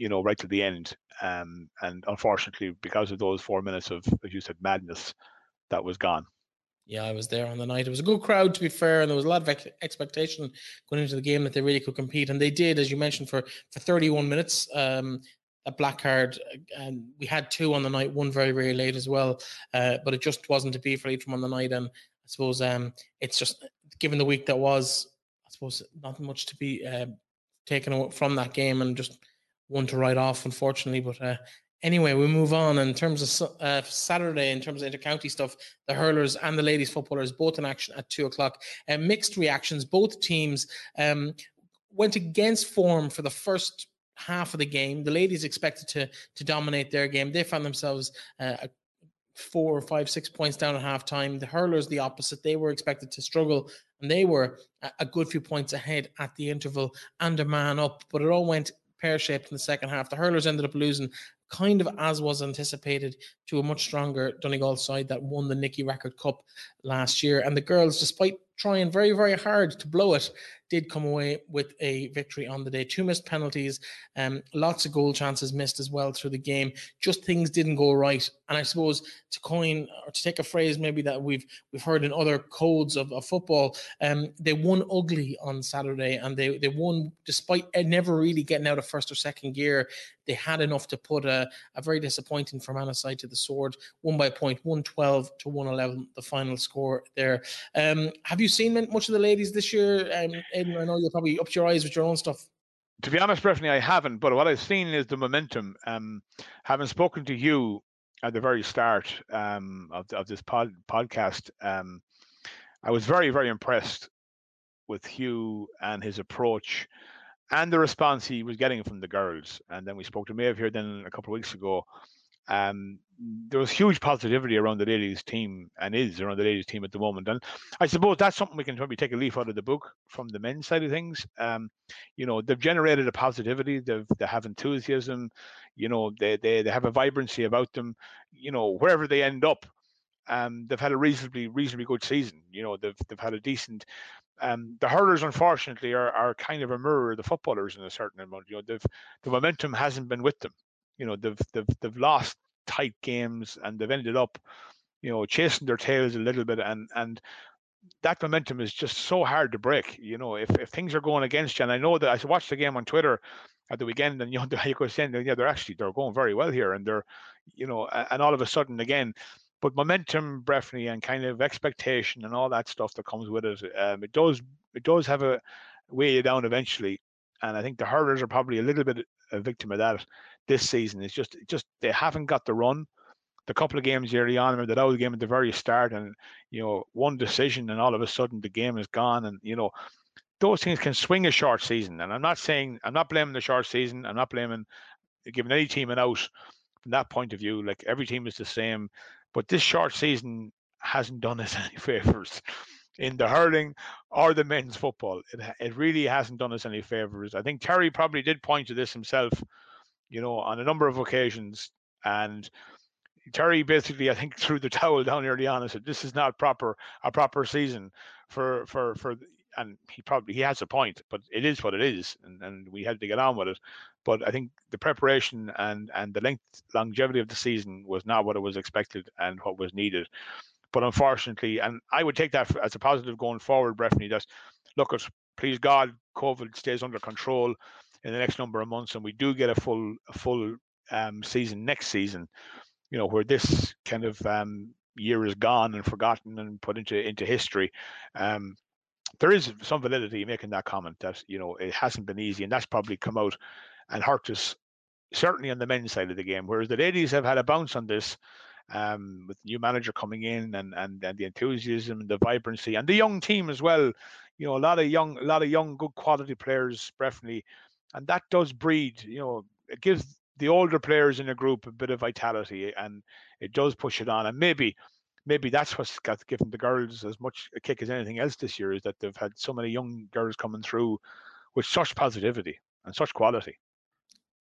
you know, right to the end. Um, and unfortunately, because of those four minutes of, as you said, madness, that was gone. Yeah, I was there on the night. It was a good crowd, to be fair, and there was a lot of expectation going into the game that they really could compete, and they did, as you mentioned, for for 31 minutes. Um, a black card, and we had two on the night, one very very late as well, uh, but it just wasn't to be for each on the night, and I suppose um, it's just given the week that was, I suppose not much to be uh, taken from that game, and just one to write off, unfortunately. But uh, anyway, we move on. In terms of uh, Saturday, in terms of intercounty stuff, the hurlers and the ladies footballers both in action at two o'clock. Uh, mixed reactions. Both teams um, went against form for the first half of the game. The ladies expected to to dominate their game. They found themselves uh, four, five, six points down at halftime. The hurlers the opposite. They were expected to struggle, and they were a good few points ahead at the interval and a man up. But it all went pear shaped in the second half. The hurlers ended up losing kind of as was anticipated to a much stronger Donegal side that won the Nicky Rackard Cup last year. And the girls, despite trying very, very hard to blow it, did come away with a victory on the day. Two missed penalties, um, lots of goal chances missed as well through the game. Just things didn't go right. And I suppose to coin or to take a phrase maybe that we've we've heard in other codes of, of football, um, they won ugly on Saturday, and they they won despite never really getting out of first or second gear. They had enough to put a, a very disappointing Fermanagh side to the sword, one by point, 112 to 111, the final score there. Um, have you seen much of the ladies this year? Um, I know you're probably up to your eyes with your own stuff. To be honest, personally, I haven't, but what I've seen is the momentum. Um, having spoken to you at the very start um, of, of this pod, podcast, um, I was very, very impressed with Hugh and his approach and the response he was getting from the girls. And then we spoke to Maeve here then a couple of weeks ago. Um, there was huge positivity around the ladies team and is around the ladies team at the moment. And I suppose that's something we can probably take a leaf out of the book from the men's side of things. Um, you know, they've generated a positivity, they've they have enthusiasm, you know, they they they have a vibrancy about them, you know, wherever they end up. Um, they've had a reasonably reasonably good season. You know, they've they've had a decent um, the hurlers, unfortunately, are, are kind of a mirror of the footballers in a certain amount. You know, the momentum hasn't been with them. You know, they've they've they've lost tight games and they've ended up, you know, chasing their tails a little bit, and and that momentum is just so hard to break. You know, if if things are going against you, and I know that I watched the game on Twitter at the weekend, and you know, you saying, yeah, they're actually they're going very well here, and they're, you know, and all of a sudden again, but momentum, Breifne, and kind of expectation and all that stuff that comes with it, um, it does it does have a weigh you down eventually. And I think the hurlers are probably a little bit a victim of that this season. It's just just they haven't got the run. The couple of games early on, remember that was game at the very start, and you know one decision, and all of a sudden the game is gone, and you know those things can swing a short season. And I'm not saying I'm not blaming the short season. I'm not blaming giving any team an out from that point of view. Like every team is the same, but this short season hasn't done us any favors in the hurling or the men's football. It, it really hasn't done us any favors. I think Terry probably did point to this himself, you know, on a number of occasions. And Terry basically, I think, threw the towel down early on and said, "This is not proper a proper season for for for." And he probably he has a point, but it is what it is, and, and we had to get on with it. But I think the preparation and and the length longevity of the season was not what it was expected and what was needed. But unfortunately, and I would take that as a positive going forward, Breifne, that look at please God, COVID stays under control in the next number of months, and we do get a full a full um, season next season. You know where this kind of um, year is gone and forgotten and put into into history. Um, there is some validity making that comment that you know it hasn't been easy, and that's probably come out and hurt us certainly on the men's side of the game. Whereas the ladies have had a bounce on this um, with new manager coming in and, and and the enthusiasm and the vibrancy and the young team as well. You know, a lot of young, a lot of young, good quality players, definitely, and that does breed. You know, it gives the older players in a group a bit of vitality, and it does push it on. And maybe, maybe that's what's got given the girls as much a kick as anything else this year is that they've had so many young girls coming through with such positivity and such quality.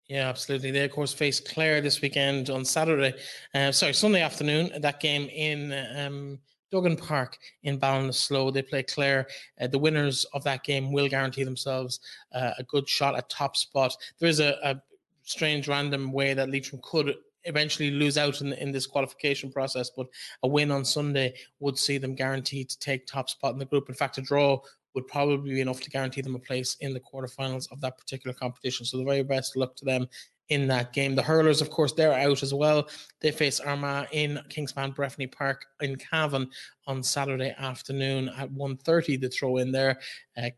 Yeah, absolutely. They, of course, face Clare this weekend on Saturday. Uh, sorry, Sunday afternoon. That game in um, Duggan Park in Ballinasloe. They play Clare. Uh, the winners of that game will guarantee themselves uh, a good shot at top spot. There is a, a strange, random way that Leitrim could eventually lose out in, in this qualification process, but a win on Sunday would see them guaranteed to take top spot in the group. In fact, a draw would probably be enough to guarantee them a place in the quarterfinals of that particular competition. So the very best luck to them in that game. The hurlers, of course, they're out as well. They face Armagh in Kingspan Breffni Park in Cavan on Saturday afternoon at 1.30 to throw in there. Uh,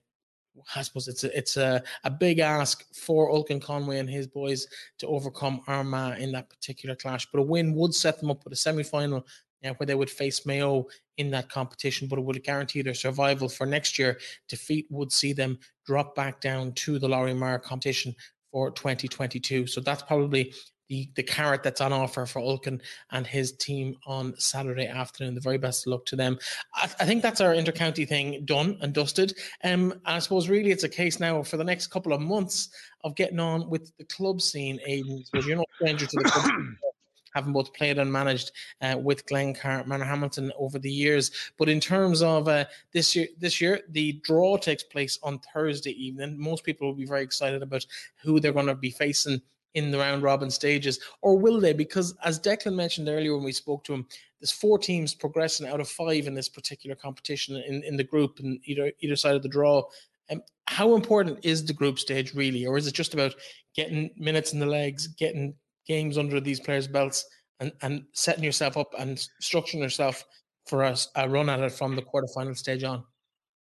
I suppose it's a, it's a, a big ask for Ulkin Conway and his boys to overcome Armagh in that particular clash, but a win would set them up with a semi final uh, where they would face Mayo in that competition, but it would guarantee their survival for next year. Defeat would see them drop back down to the Lory-Meagher competition for 2022. So that's probably the, the carrot that's on offer for Ulkin and his team on Saturday afternoon. The very best luck to them. I, I think that's our intercounty thing done and dusted. Um, and I suppose really it's a case now for the next couple of months of getting on with the club scene, Aidan. Because you're no stranger to the club having both played and managed uh, with Glencar Manorhamilton over the years. But in terms of uh, this year, this year the draw takes place on Thursday evening. Most people will be very excited about who they're going to be facing in the round robin stages, or will they? Because as Declan mentioned earlier when we spoke to him, there's four teams progressing out of five in this particular competition in, in the group and either either side of the draw. Um, how important is the group stage really, or is it just about getting minutes in the legs, getting games under these players' belts and, and setting yourself up and structuring yourself for a, a run at it from the quarterfinal stage on?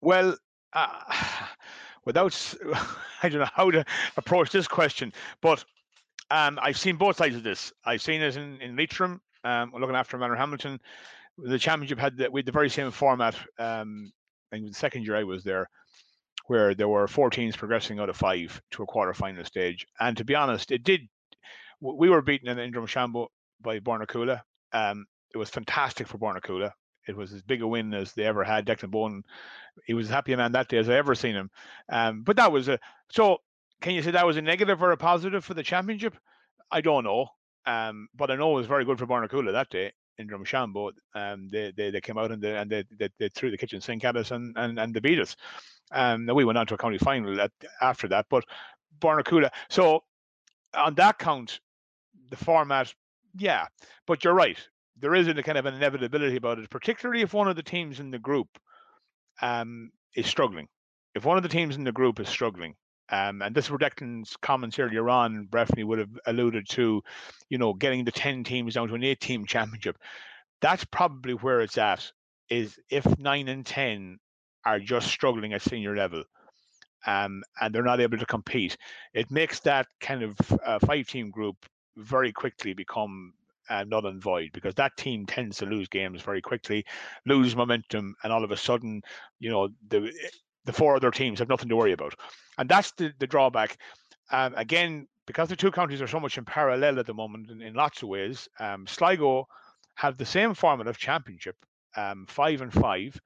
Well, uh, without, I don't know how to approach this question, but um, I've seen both sides of this. I've seen it in, in Leitrim, um, looking after Manorhamilton. The championship had the, with the very same format. Um, I think the second year I was there, where there were four teams progressing out of five to a quarterfinal stage. And to be honest, it did we were beaten in, in Drumshanbo by Bornacoola. Um, it was fantastic for Bornacoola. It was as big a win as they ever had. Declan Bohan, he was as happy a man that day as I ever seen him. Um, but that was a so. Can you say that was a negative or a positive for the championship? I don't know. Um, but I know it was very good for Bornacoola that day in Drumshanbo. Um, they, they they came out and they and they, they, they threw the kitchen sink at us and and, and they beat us. Um, we went on to a county final at, after that, but Bornacoola. So on that count, the format, yeah. But you're right. There is a kind of an inevitability about it, particularly if one of the teams in the group um, is struggling. If one of the teams in the group is struggling, um, and this is where Declan's comments earlier on, Breifne would have alluded to, you know, getting the 10 teams down to an eight team championship. that's probably where it's at. Is if nine and ten are just struggling at senior level, um, and they're not able to compete, it makes that kind of uh, five-team group very quickly become uh, null and void because that team tends to lose games very quickly, lose momentum, and all of a sudden, you know, the the four other teams have nothing to worry about, and that's the the drawback. Um, again, because the two counties are so much in parallel at the moment in, in lots of ways, um, Sligo have the same format of championship, um, five and five,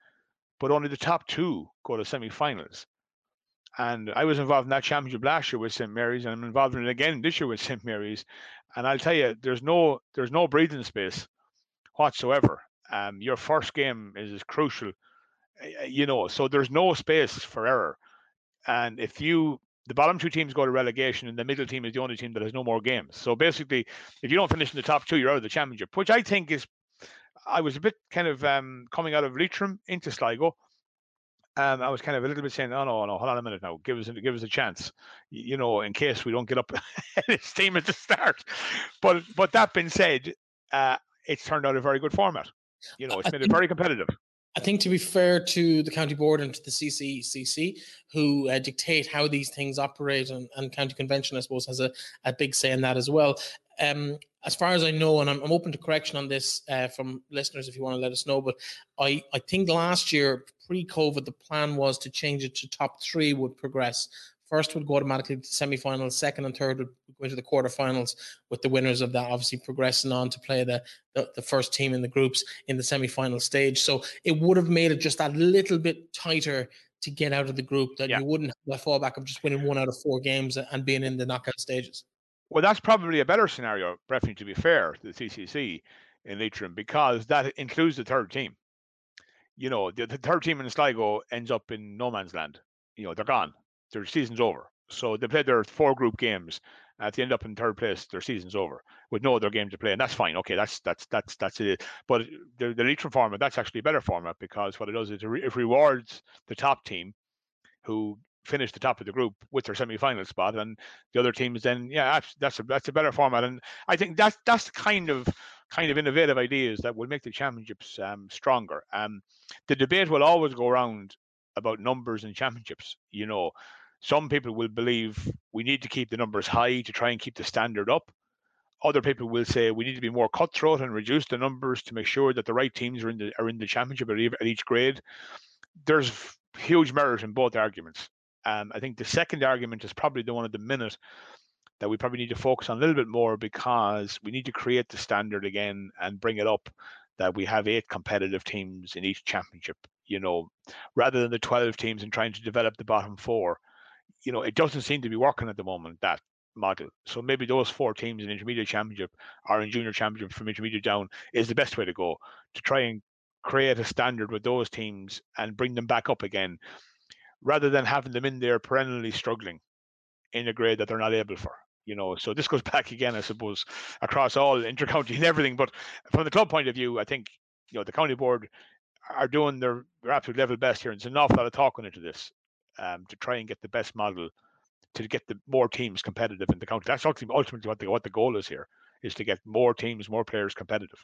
but only the top two go to semi-finals. And I was involved in that championship last year with St Mary's, and I'm involved in it again this year with St Mary's. And I'll tell you, there's no there's no breathing space whatsoever. Um, your first game is, is crucial, you know. So there's no space for error. And if you the bottom two teams go to relegation, and the middle team is the only team that has no more games. So basically, if you don't finish in the top two, you're out of the championship, which I think is. I was a bit kind of um, coming out of Leitrim into Sligo. Um, I was kind of a little bit saying, "Oh no, no, hold on a minute now. Give us, give us a chance, you know, in case we don't get up this team at the start." But, but that being said, uh, it's turned out a very good format. You know, it's made it very competitive. I think to be fair to the county board and to the CCCC, who uh, dictate how these things operate, and, and county convention, I suppose, has a, a big say in that as well. Um, as far as I know, and I'm, I'm open to correction on this uh, from listeners if you want to let us know, but I, I think last year, pre COVID, the plan was to change it to top three would progress First would go automatically to semi-finals. Second and third would go into the quarterfinals, with the winners of that obviously progressing on to play the, the, the first team in the groups in the semi-final stage. So it would have made it just that little bit tighter to get out of the group that yeah. you wouldn't have the fallback of just winning one out of four games and being in the knockout stages. Well, that's probably a better scenario, Breifne, to be fair, to the CCC in Leitrim, because that includes the third team. You know, the, the third team in Sligo ends up in no man's land. You know, they're gone their season's over. So they played their four group games. If they end up in third place, their season's over with no other game to play, and that's fine. Okay, that's that's that's that's it. But the the Leitrim format, that's actually a better format because what it does is it rewards the top team who finish the top of the group with their semi-final spot, and the other teams then, yeah, that's a that's a better format, and I think that's that's the kind of kind of innovative ideas that will make the championships um, stronger. Um, the debate will always go around about numbers and championships. You know, some people will believe we need to keep the numbers high to try and keep the standard up. Other people will say we need to be more cutthroat and reduce the numbers to make sure that the right teams are in the are in the championship at each grade. There's huge merit in both arguments. Um, I think the second argument is probably the one at the minute that we probably need to focus on a little bit more because we need to create the standard again and bring it up that we have eight competitive teams in each championship. You know, rather than the twelve teams and trying to develop the bottom four you know, it doesn't seem to be working at the moment, that model. So maybe those four teams in intermediate championship or in junior championship from intermediate down is the best way to go to try and create a standard with those teams and bring them back up again rather than having them in there perennially struggling in a grade that they're not able for. You know, so this goes back again, I suppose, across all intercounty and everything. But from the club point of view, I think you know the county board are doing their, their absolute level best here. And there's an awful lot of talking into this um, to try and get the best model to get the more teams competitive in the county. That's ultimately, ultimately what the what the goal is here is to get more teams, more players competitive.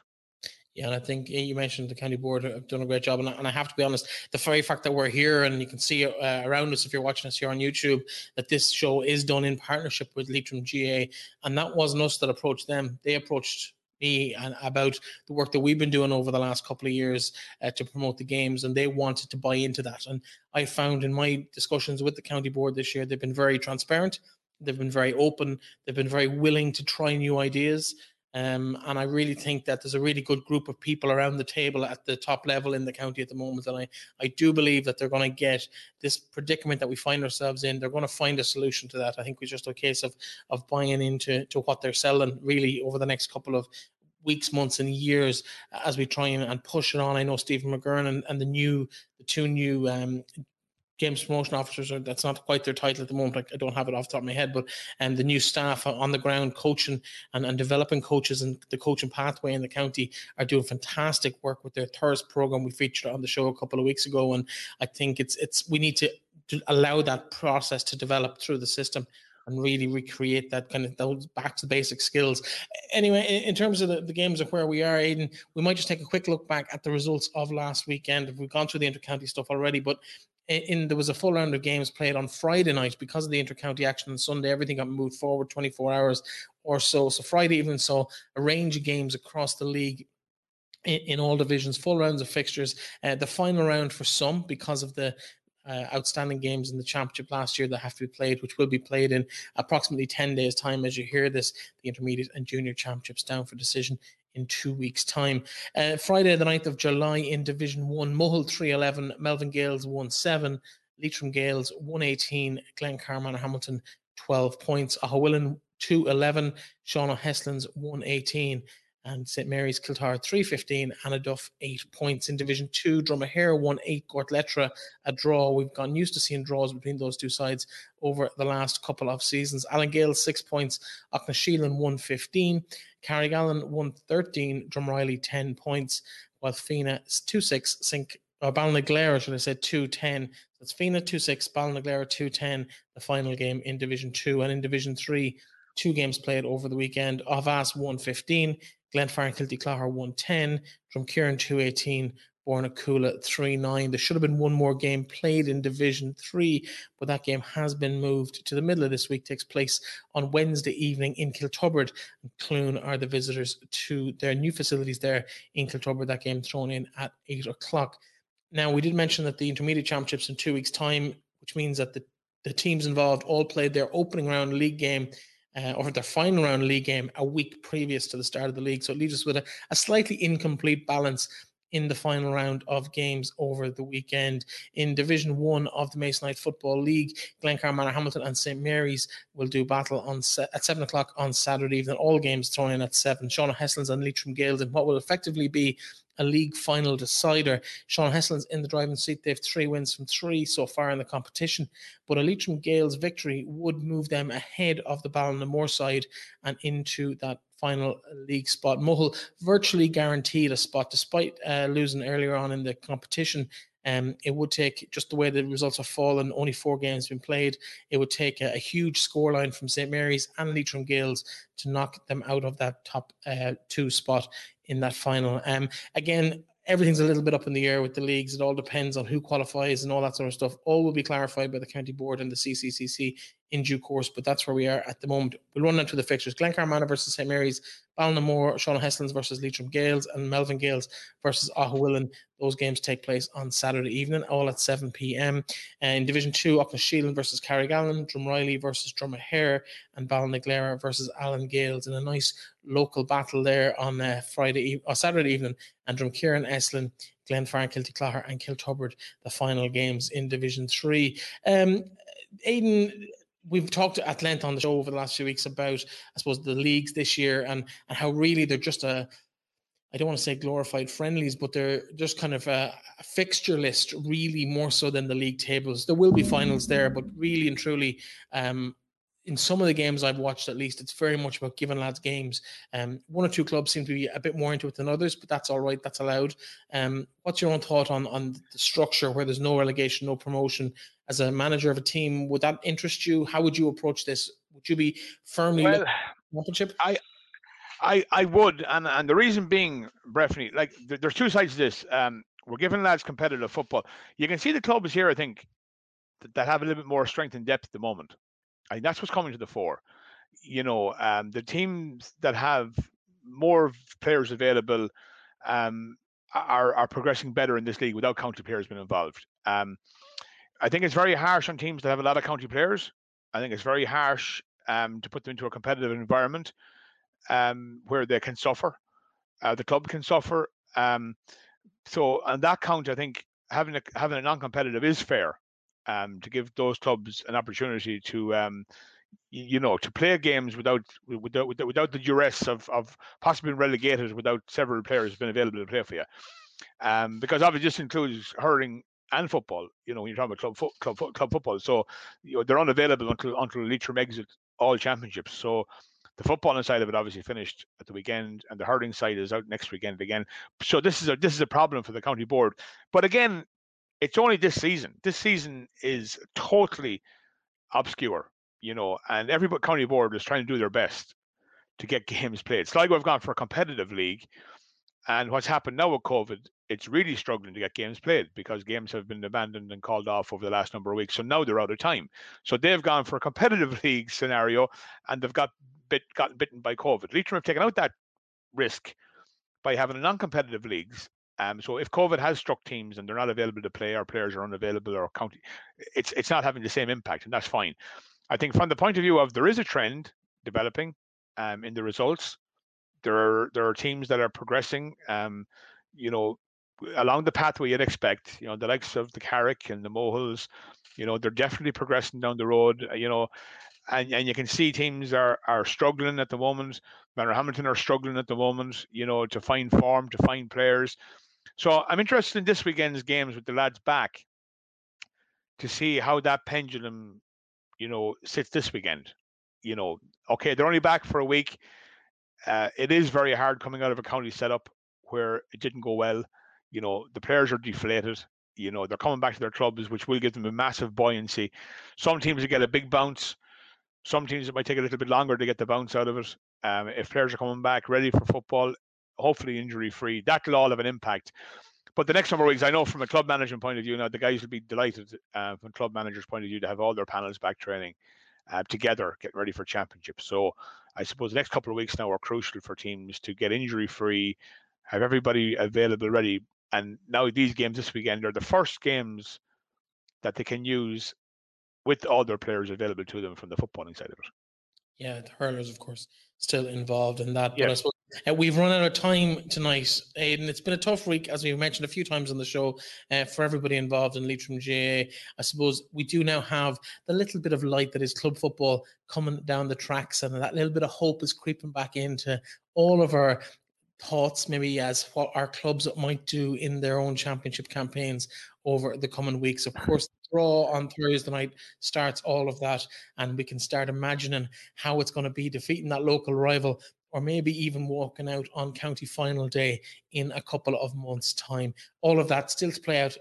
Yeah, and I think you mentioned the county board have done a great job, and I, have to be honest, the very fact that we're here and you can see uh, around us if you're watching us here on YouTube that this show is done in partnership with Leitrim GAA, and that wasn't us that approached them; they approached me and about the work that we've been doing over the last couple of years uh, to promote the games, and they wanted to buy into that. And I found in my discussions with the county board this year, they've been very transparent, they've been very open, they've been very willing to try new ideas. Um, and I really think that there's a really good group of people around the table at the top level in the county at the moment. And I, I do believe that they're going to get this predicament that we find ourselves in. They're going to find a solution to that. I think it's just a case of of buying into to what they're selling really over the next couple of weeks, months, and years as we try and, and push it on. I know Stephen McGurn and, and the new the two new um, games promotion officers that's not quite their title at the moment. I, I don't have it off the top of my head, but and um, the new staff on the ground coaching and, and developing coaches and the coaching pathway in the county are doing fantastic work with their Thirst program we featured on the show a couple of weeks ago. And I think it's it's we need to, to allow that process to develop through the system and really recreate that kind of those back to basic skills. Anyway, in, in terms of the, the, games of where we are, Aidan, we might just take a quick look back at the results of last weekend. We've gone through the intercounty stuff already, but in, there was a full round of games played on Friday night because of the intercounty action on Sunday. Everything got moved forward 24 hours or so. So Friday evening saw a range of games across the league in, in, all divisions, full rounds of fixtures. Uh, the final round for some because of the uh, outstanding games in the championship last year that have to be played, which will be played in approximately 10 days' time as you hear this. The intermediate and junior championships down for decision in two weeks' time. Uh, Friday, the 9th of July in Division 1, Mohill 311, Melvin Gaels 1 7, Leitrim Gaels 118, Glencar Manorhamilton 12 points, Aughawillan 211, Sean O'Heslin's 118 and St Mary's Kiltar 315, Annaduff 8 points. In Division 2, Dromahair 1 8, Gortletteragh a draw. We've gotten used to seeing draws between those two sides over the last couple of seasons. Allangale 6 points, Aughnasheelin 115, Carrigallen 113, Drumreilly 10 points, while Fenagh 2 6, Sink. Or Ballinaglera, should I say, 210. That's Fenagh 2 6, Ballinaglera 210, the final game in Division 2. And in Division 3, two games played over the weekend. Avas 115, Glenfarne Kiltyclogher 110, Drumkeeran 218, Bornacoola 3 9. There should have been one more game played in Division 3, but that game has been moved to the middle of this week, takes place on Wednesday evening in Kiltubbrid. And Cloone are the visitors to their new facilities there in Kiltubbrid. That game thrown in at 8 o'clock. Now, we did mention that the intermediate championships in two weeks' time, which means that the, the teams involved all played their opening round league game uh, or their final round league game a week previous to the start of the league. So it leaves us with a, a slightly incomplete balance in the final round of games over the weekend. In Division One of the Masonite Football League, Glencar Manorhamilton and St Mary's will do battle on se- at seven o'clock on Saturday evening. All games thrown in at seven. Sean Heslins and Leitrim Gaels in what will effectively be a league final decider. Sean Heslin's in the driving seat. They have three wins from three so far in the competition, but a Leitrim Gaels victory would move them ahead of the Ballinamore side and into that final league spot. Mohill virtually guaranteed a spot despite uh, losing earlier on in the competition. Um, it would take just the way the results have fallen, only four games have been played. It would take a, a huge scoreline from St Mary's and Leitrim Gaels to knock them out of that top uh, two spot in that final. Um, again, everything's a little bit up in the air with the leagues. It all depends on who qualifies and all that sort of stuff. All will be clarified by the county board and the CCCC in due course, but that's where we are at the moment. We'll run into the fixtures. Glencar versus St Mary's, Ballinamore, Sean Heslins versus Leitrim Gaels, and Melvin Gaels versus Aughawillan. Those games take place on Saturday evening, all at 7 p.m. in Division 2, Aughnasheelin versus Carrigallen, Drumreilly versus Dromahair, and Ballinaglera versus Allen Gaels in a nice local battle there on uh, Friday or Saturday evening. And Drumkeeran, Eslin, Glenfarne, Kiltyclogher, and Kiltubbrid, the final games in Division 3. Um, Aidan, we've talked at length on the show over the last few weeks about, I suppose, the leagues this year and and how really they're just a I don't want to say glorified friendlies, but they're just kind of a, a, fixture list, really more so than the league tables. There will be finals there, but really and truly, um, in some of the games I've watched, at least, it's very much about giving lads games. Um, one or two clubs seem to be a bit more into it than others, but that's all right. That's allowed. Um, what's your own thought on on the structure where there's no relegation, no promotion, as a manager of a team, would that interest you? How would you approach this? Would you be firmly well, championship? I, I, I would, and and the reason being, Breifne, like there's two sides to this. Um, we're giving lads competitive football. You can see the clubs here, I think, that, that have a little bit more strength and depth at the moment. That's what's coming to the fore. You know, um, the teams that have more players available um, are are progressing better in this league without county players being involved. Um, I think it's very harsh on teams that have a lot of county players. I think it's very harsh um, to put them into a competitive environment um, where they can suffer. Uh, the club can suffer. Um, so on that count, I think having a having a non-competitive is fair um, to give those clubs an opportunity to um, you know to play games without without without the duress of of possibly being relegated without several players being available to play for you. Um, because obviously this includes hurling and football. You know, when you're talking about club fo- club fo- club football, so you know, they're unavailable until until Leitrim exit all championships. So the footballing side of it obviously finished at the weekend, and the hurling side is out next weekend again. So this is a this is a problem for the county board. But again, it's only this season. This season is totally obscure. you know, and every county board is trying to do their best to get games played. Sligo have gone for a competitive league, and what's happened now with COVID, it's really struggling to get games played because games have been abandoned and called off over the last number of weeks. So now they're out of time. So they've gone for a competitive league scenario, and they've got bit gotten bitten by COVID. Leitrim have taken out that risk by having a non-competitive leagues. Um, so if COVID has struck teams and they're not available to play, or players are unavailable, or county, it's it's not having the same impact, and that's fine. I think from the point of view of there is a trend developing um, in the results. There are there are teams that are progressing, um, you know, along the pathway you'd expect. You know, the likes of the Carrick and the Mohills, you know, they're definitely progressing down the road. You know, and, and you can see teams are are struggling at the moment. Manorhamilton are struggling at the moment, you know, to find form, to find players. So I'm interested in this weekend's games with the lads back to see how that pendulum, you know, sits this weekend. You know, okay, they're only back for a week. Uh, it is very hard coming out of a county setup where it didn't go well. You know, the players are deflated. You know, they're coming back to their clubs, which will give them a massive buoyancy. Some teams will get a big bounce. Some teams it might take a little bit longer to get the bounce out of it. Um, if players are coming back ready for football, hopefully injury free, that will all have an impact. But the next number of weeks, I know from a club management point of view, now the guys will be delighted uh, from club managers' point of view to have all their panels back training uh, together, getting ready for championship. So I suppose the next couple of weeks now are crucial for teams to get injury free, have everybody available ready. And now these games this weekend are the first games that they can use with all their players available to them from the footballing side of it. Yeah, the hurlers, of course, still involved in that. But yeah. I suppose uh, we've run out of time tonight, Aidan. It's been a tough week, as we've mentioned a few times on the show, uh, for everybody involved in Leitrim GAA. I suppose we do now have the little bit of light that is club football coming down the tracks, and that little bit of hope is creeping back into all of our thoughts maybe as what our clubs might do in their own championship campaigns over the coming weeks. Of course, draw on Thursday night starts all of that, and we can start imagining how it's going to be defeating that local rival. Or maybe even walking out on county final day in a couple of months' time. All of that still to play out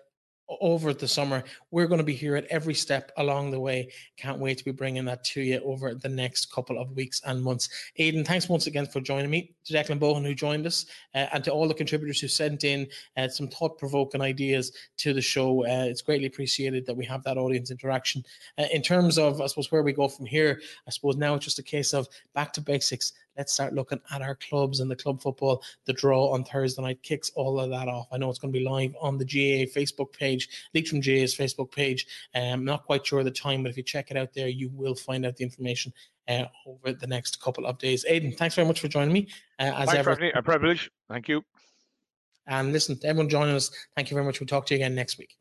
over the summer. We're going to be here at every step along the way. Can't wait to be bringing that to you over the next couple of weeks and months. Aidan, thanks once again for joining me. To Declan Bohan, who joined us, uh, and to all the contributors who sent in uh, some thought provoking ideas to the show. Uh, it's greatly appreciated that we have that audience interaction. Uh, in terms of, I suppose, where we go from here, I suppose now it's just a case of back to basics let's start looking at our clubs and the club football. The draw on Thursday night kicks all of that off. I know it's going to be live on the GA Facebook page, Leitrim GAA's Facebook page. Um, I'm not quite sure the time, but if you check it out there, you will find out the information uh, over the next couple of days. Aidan, thanks very much for joining me. Uh, as thanks, ever, a privilege. Thank you. And listen, everyone joining us, thank you very much. We'll talk to you again next week.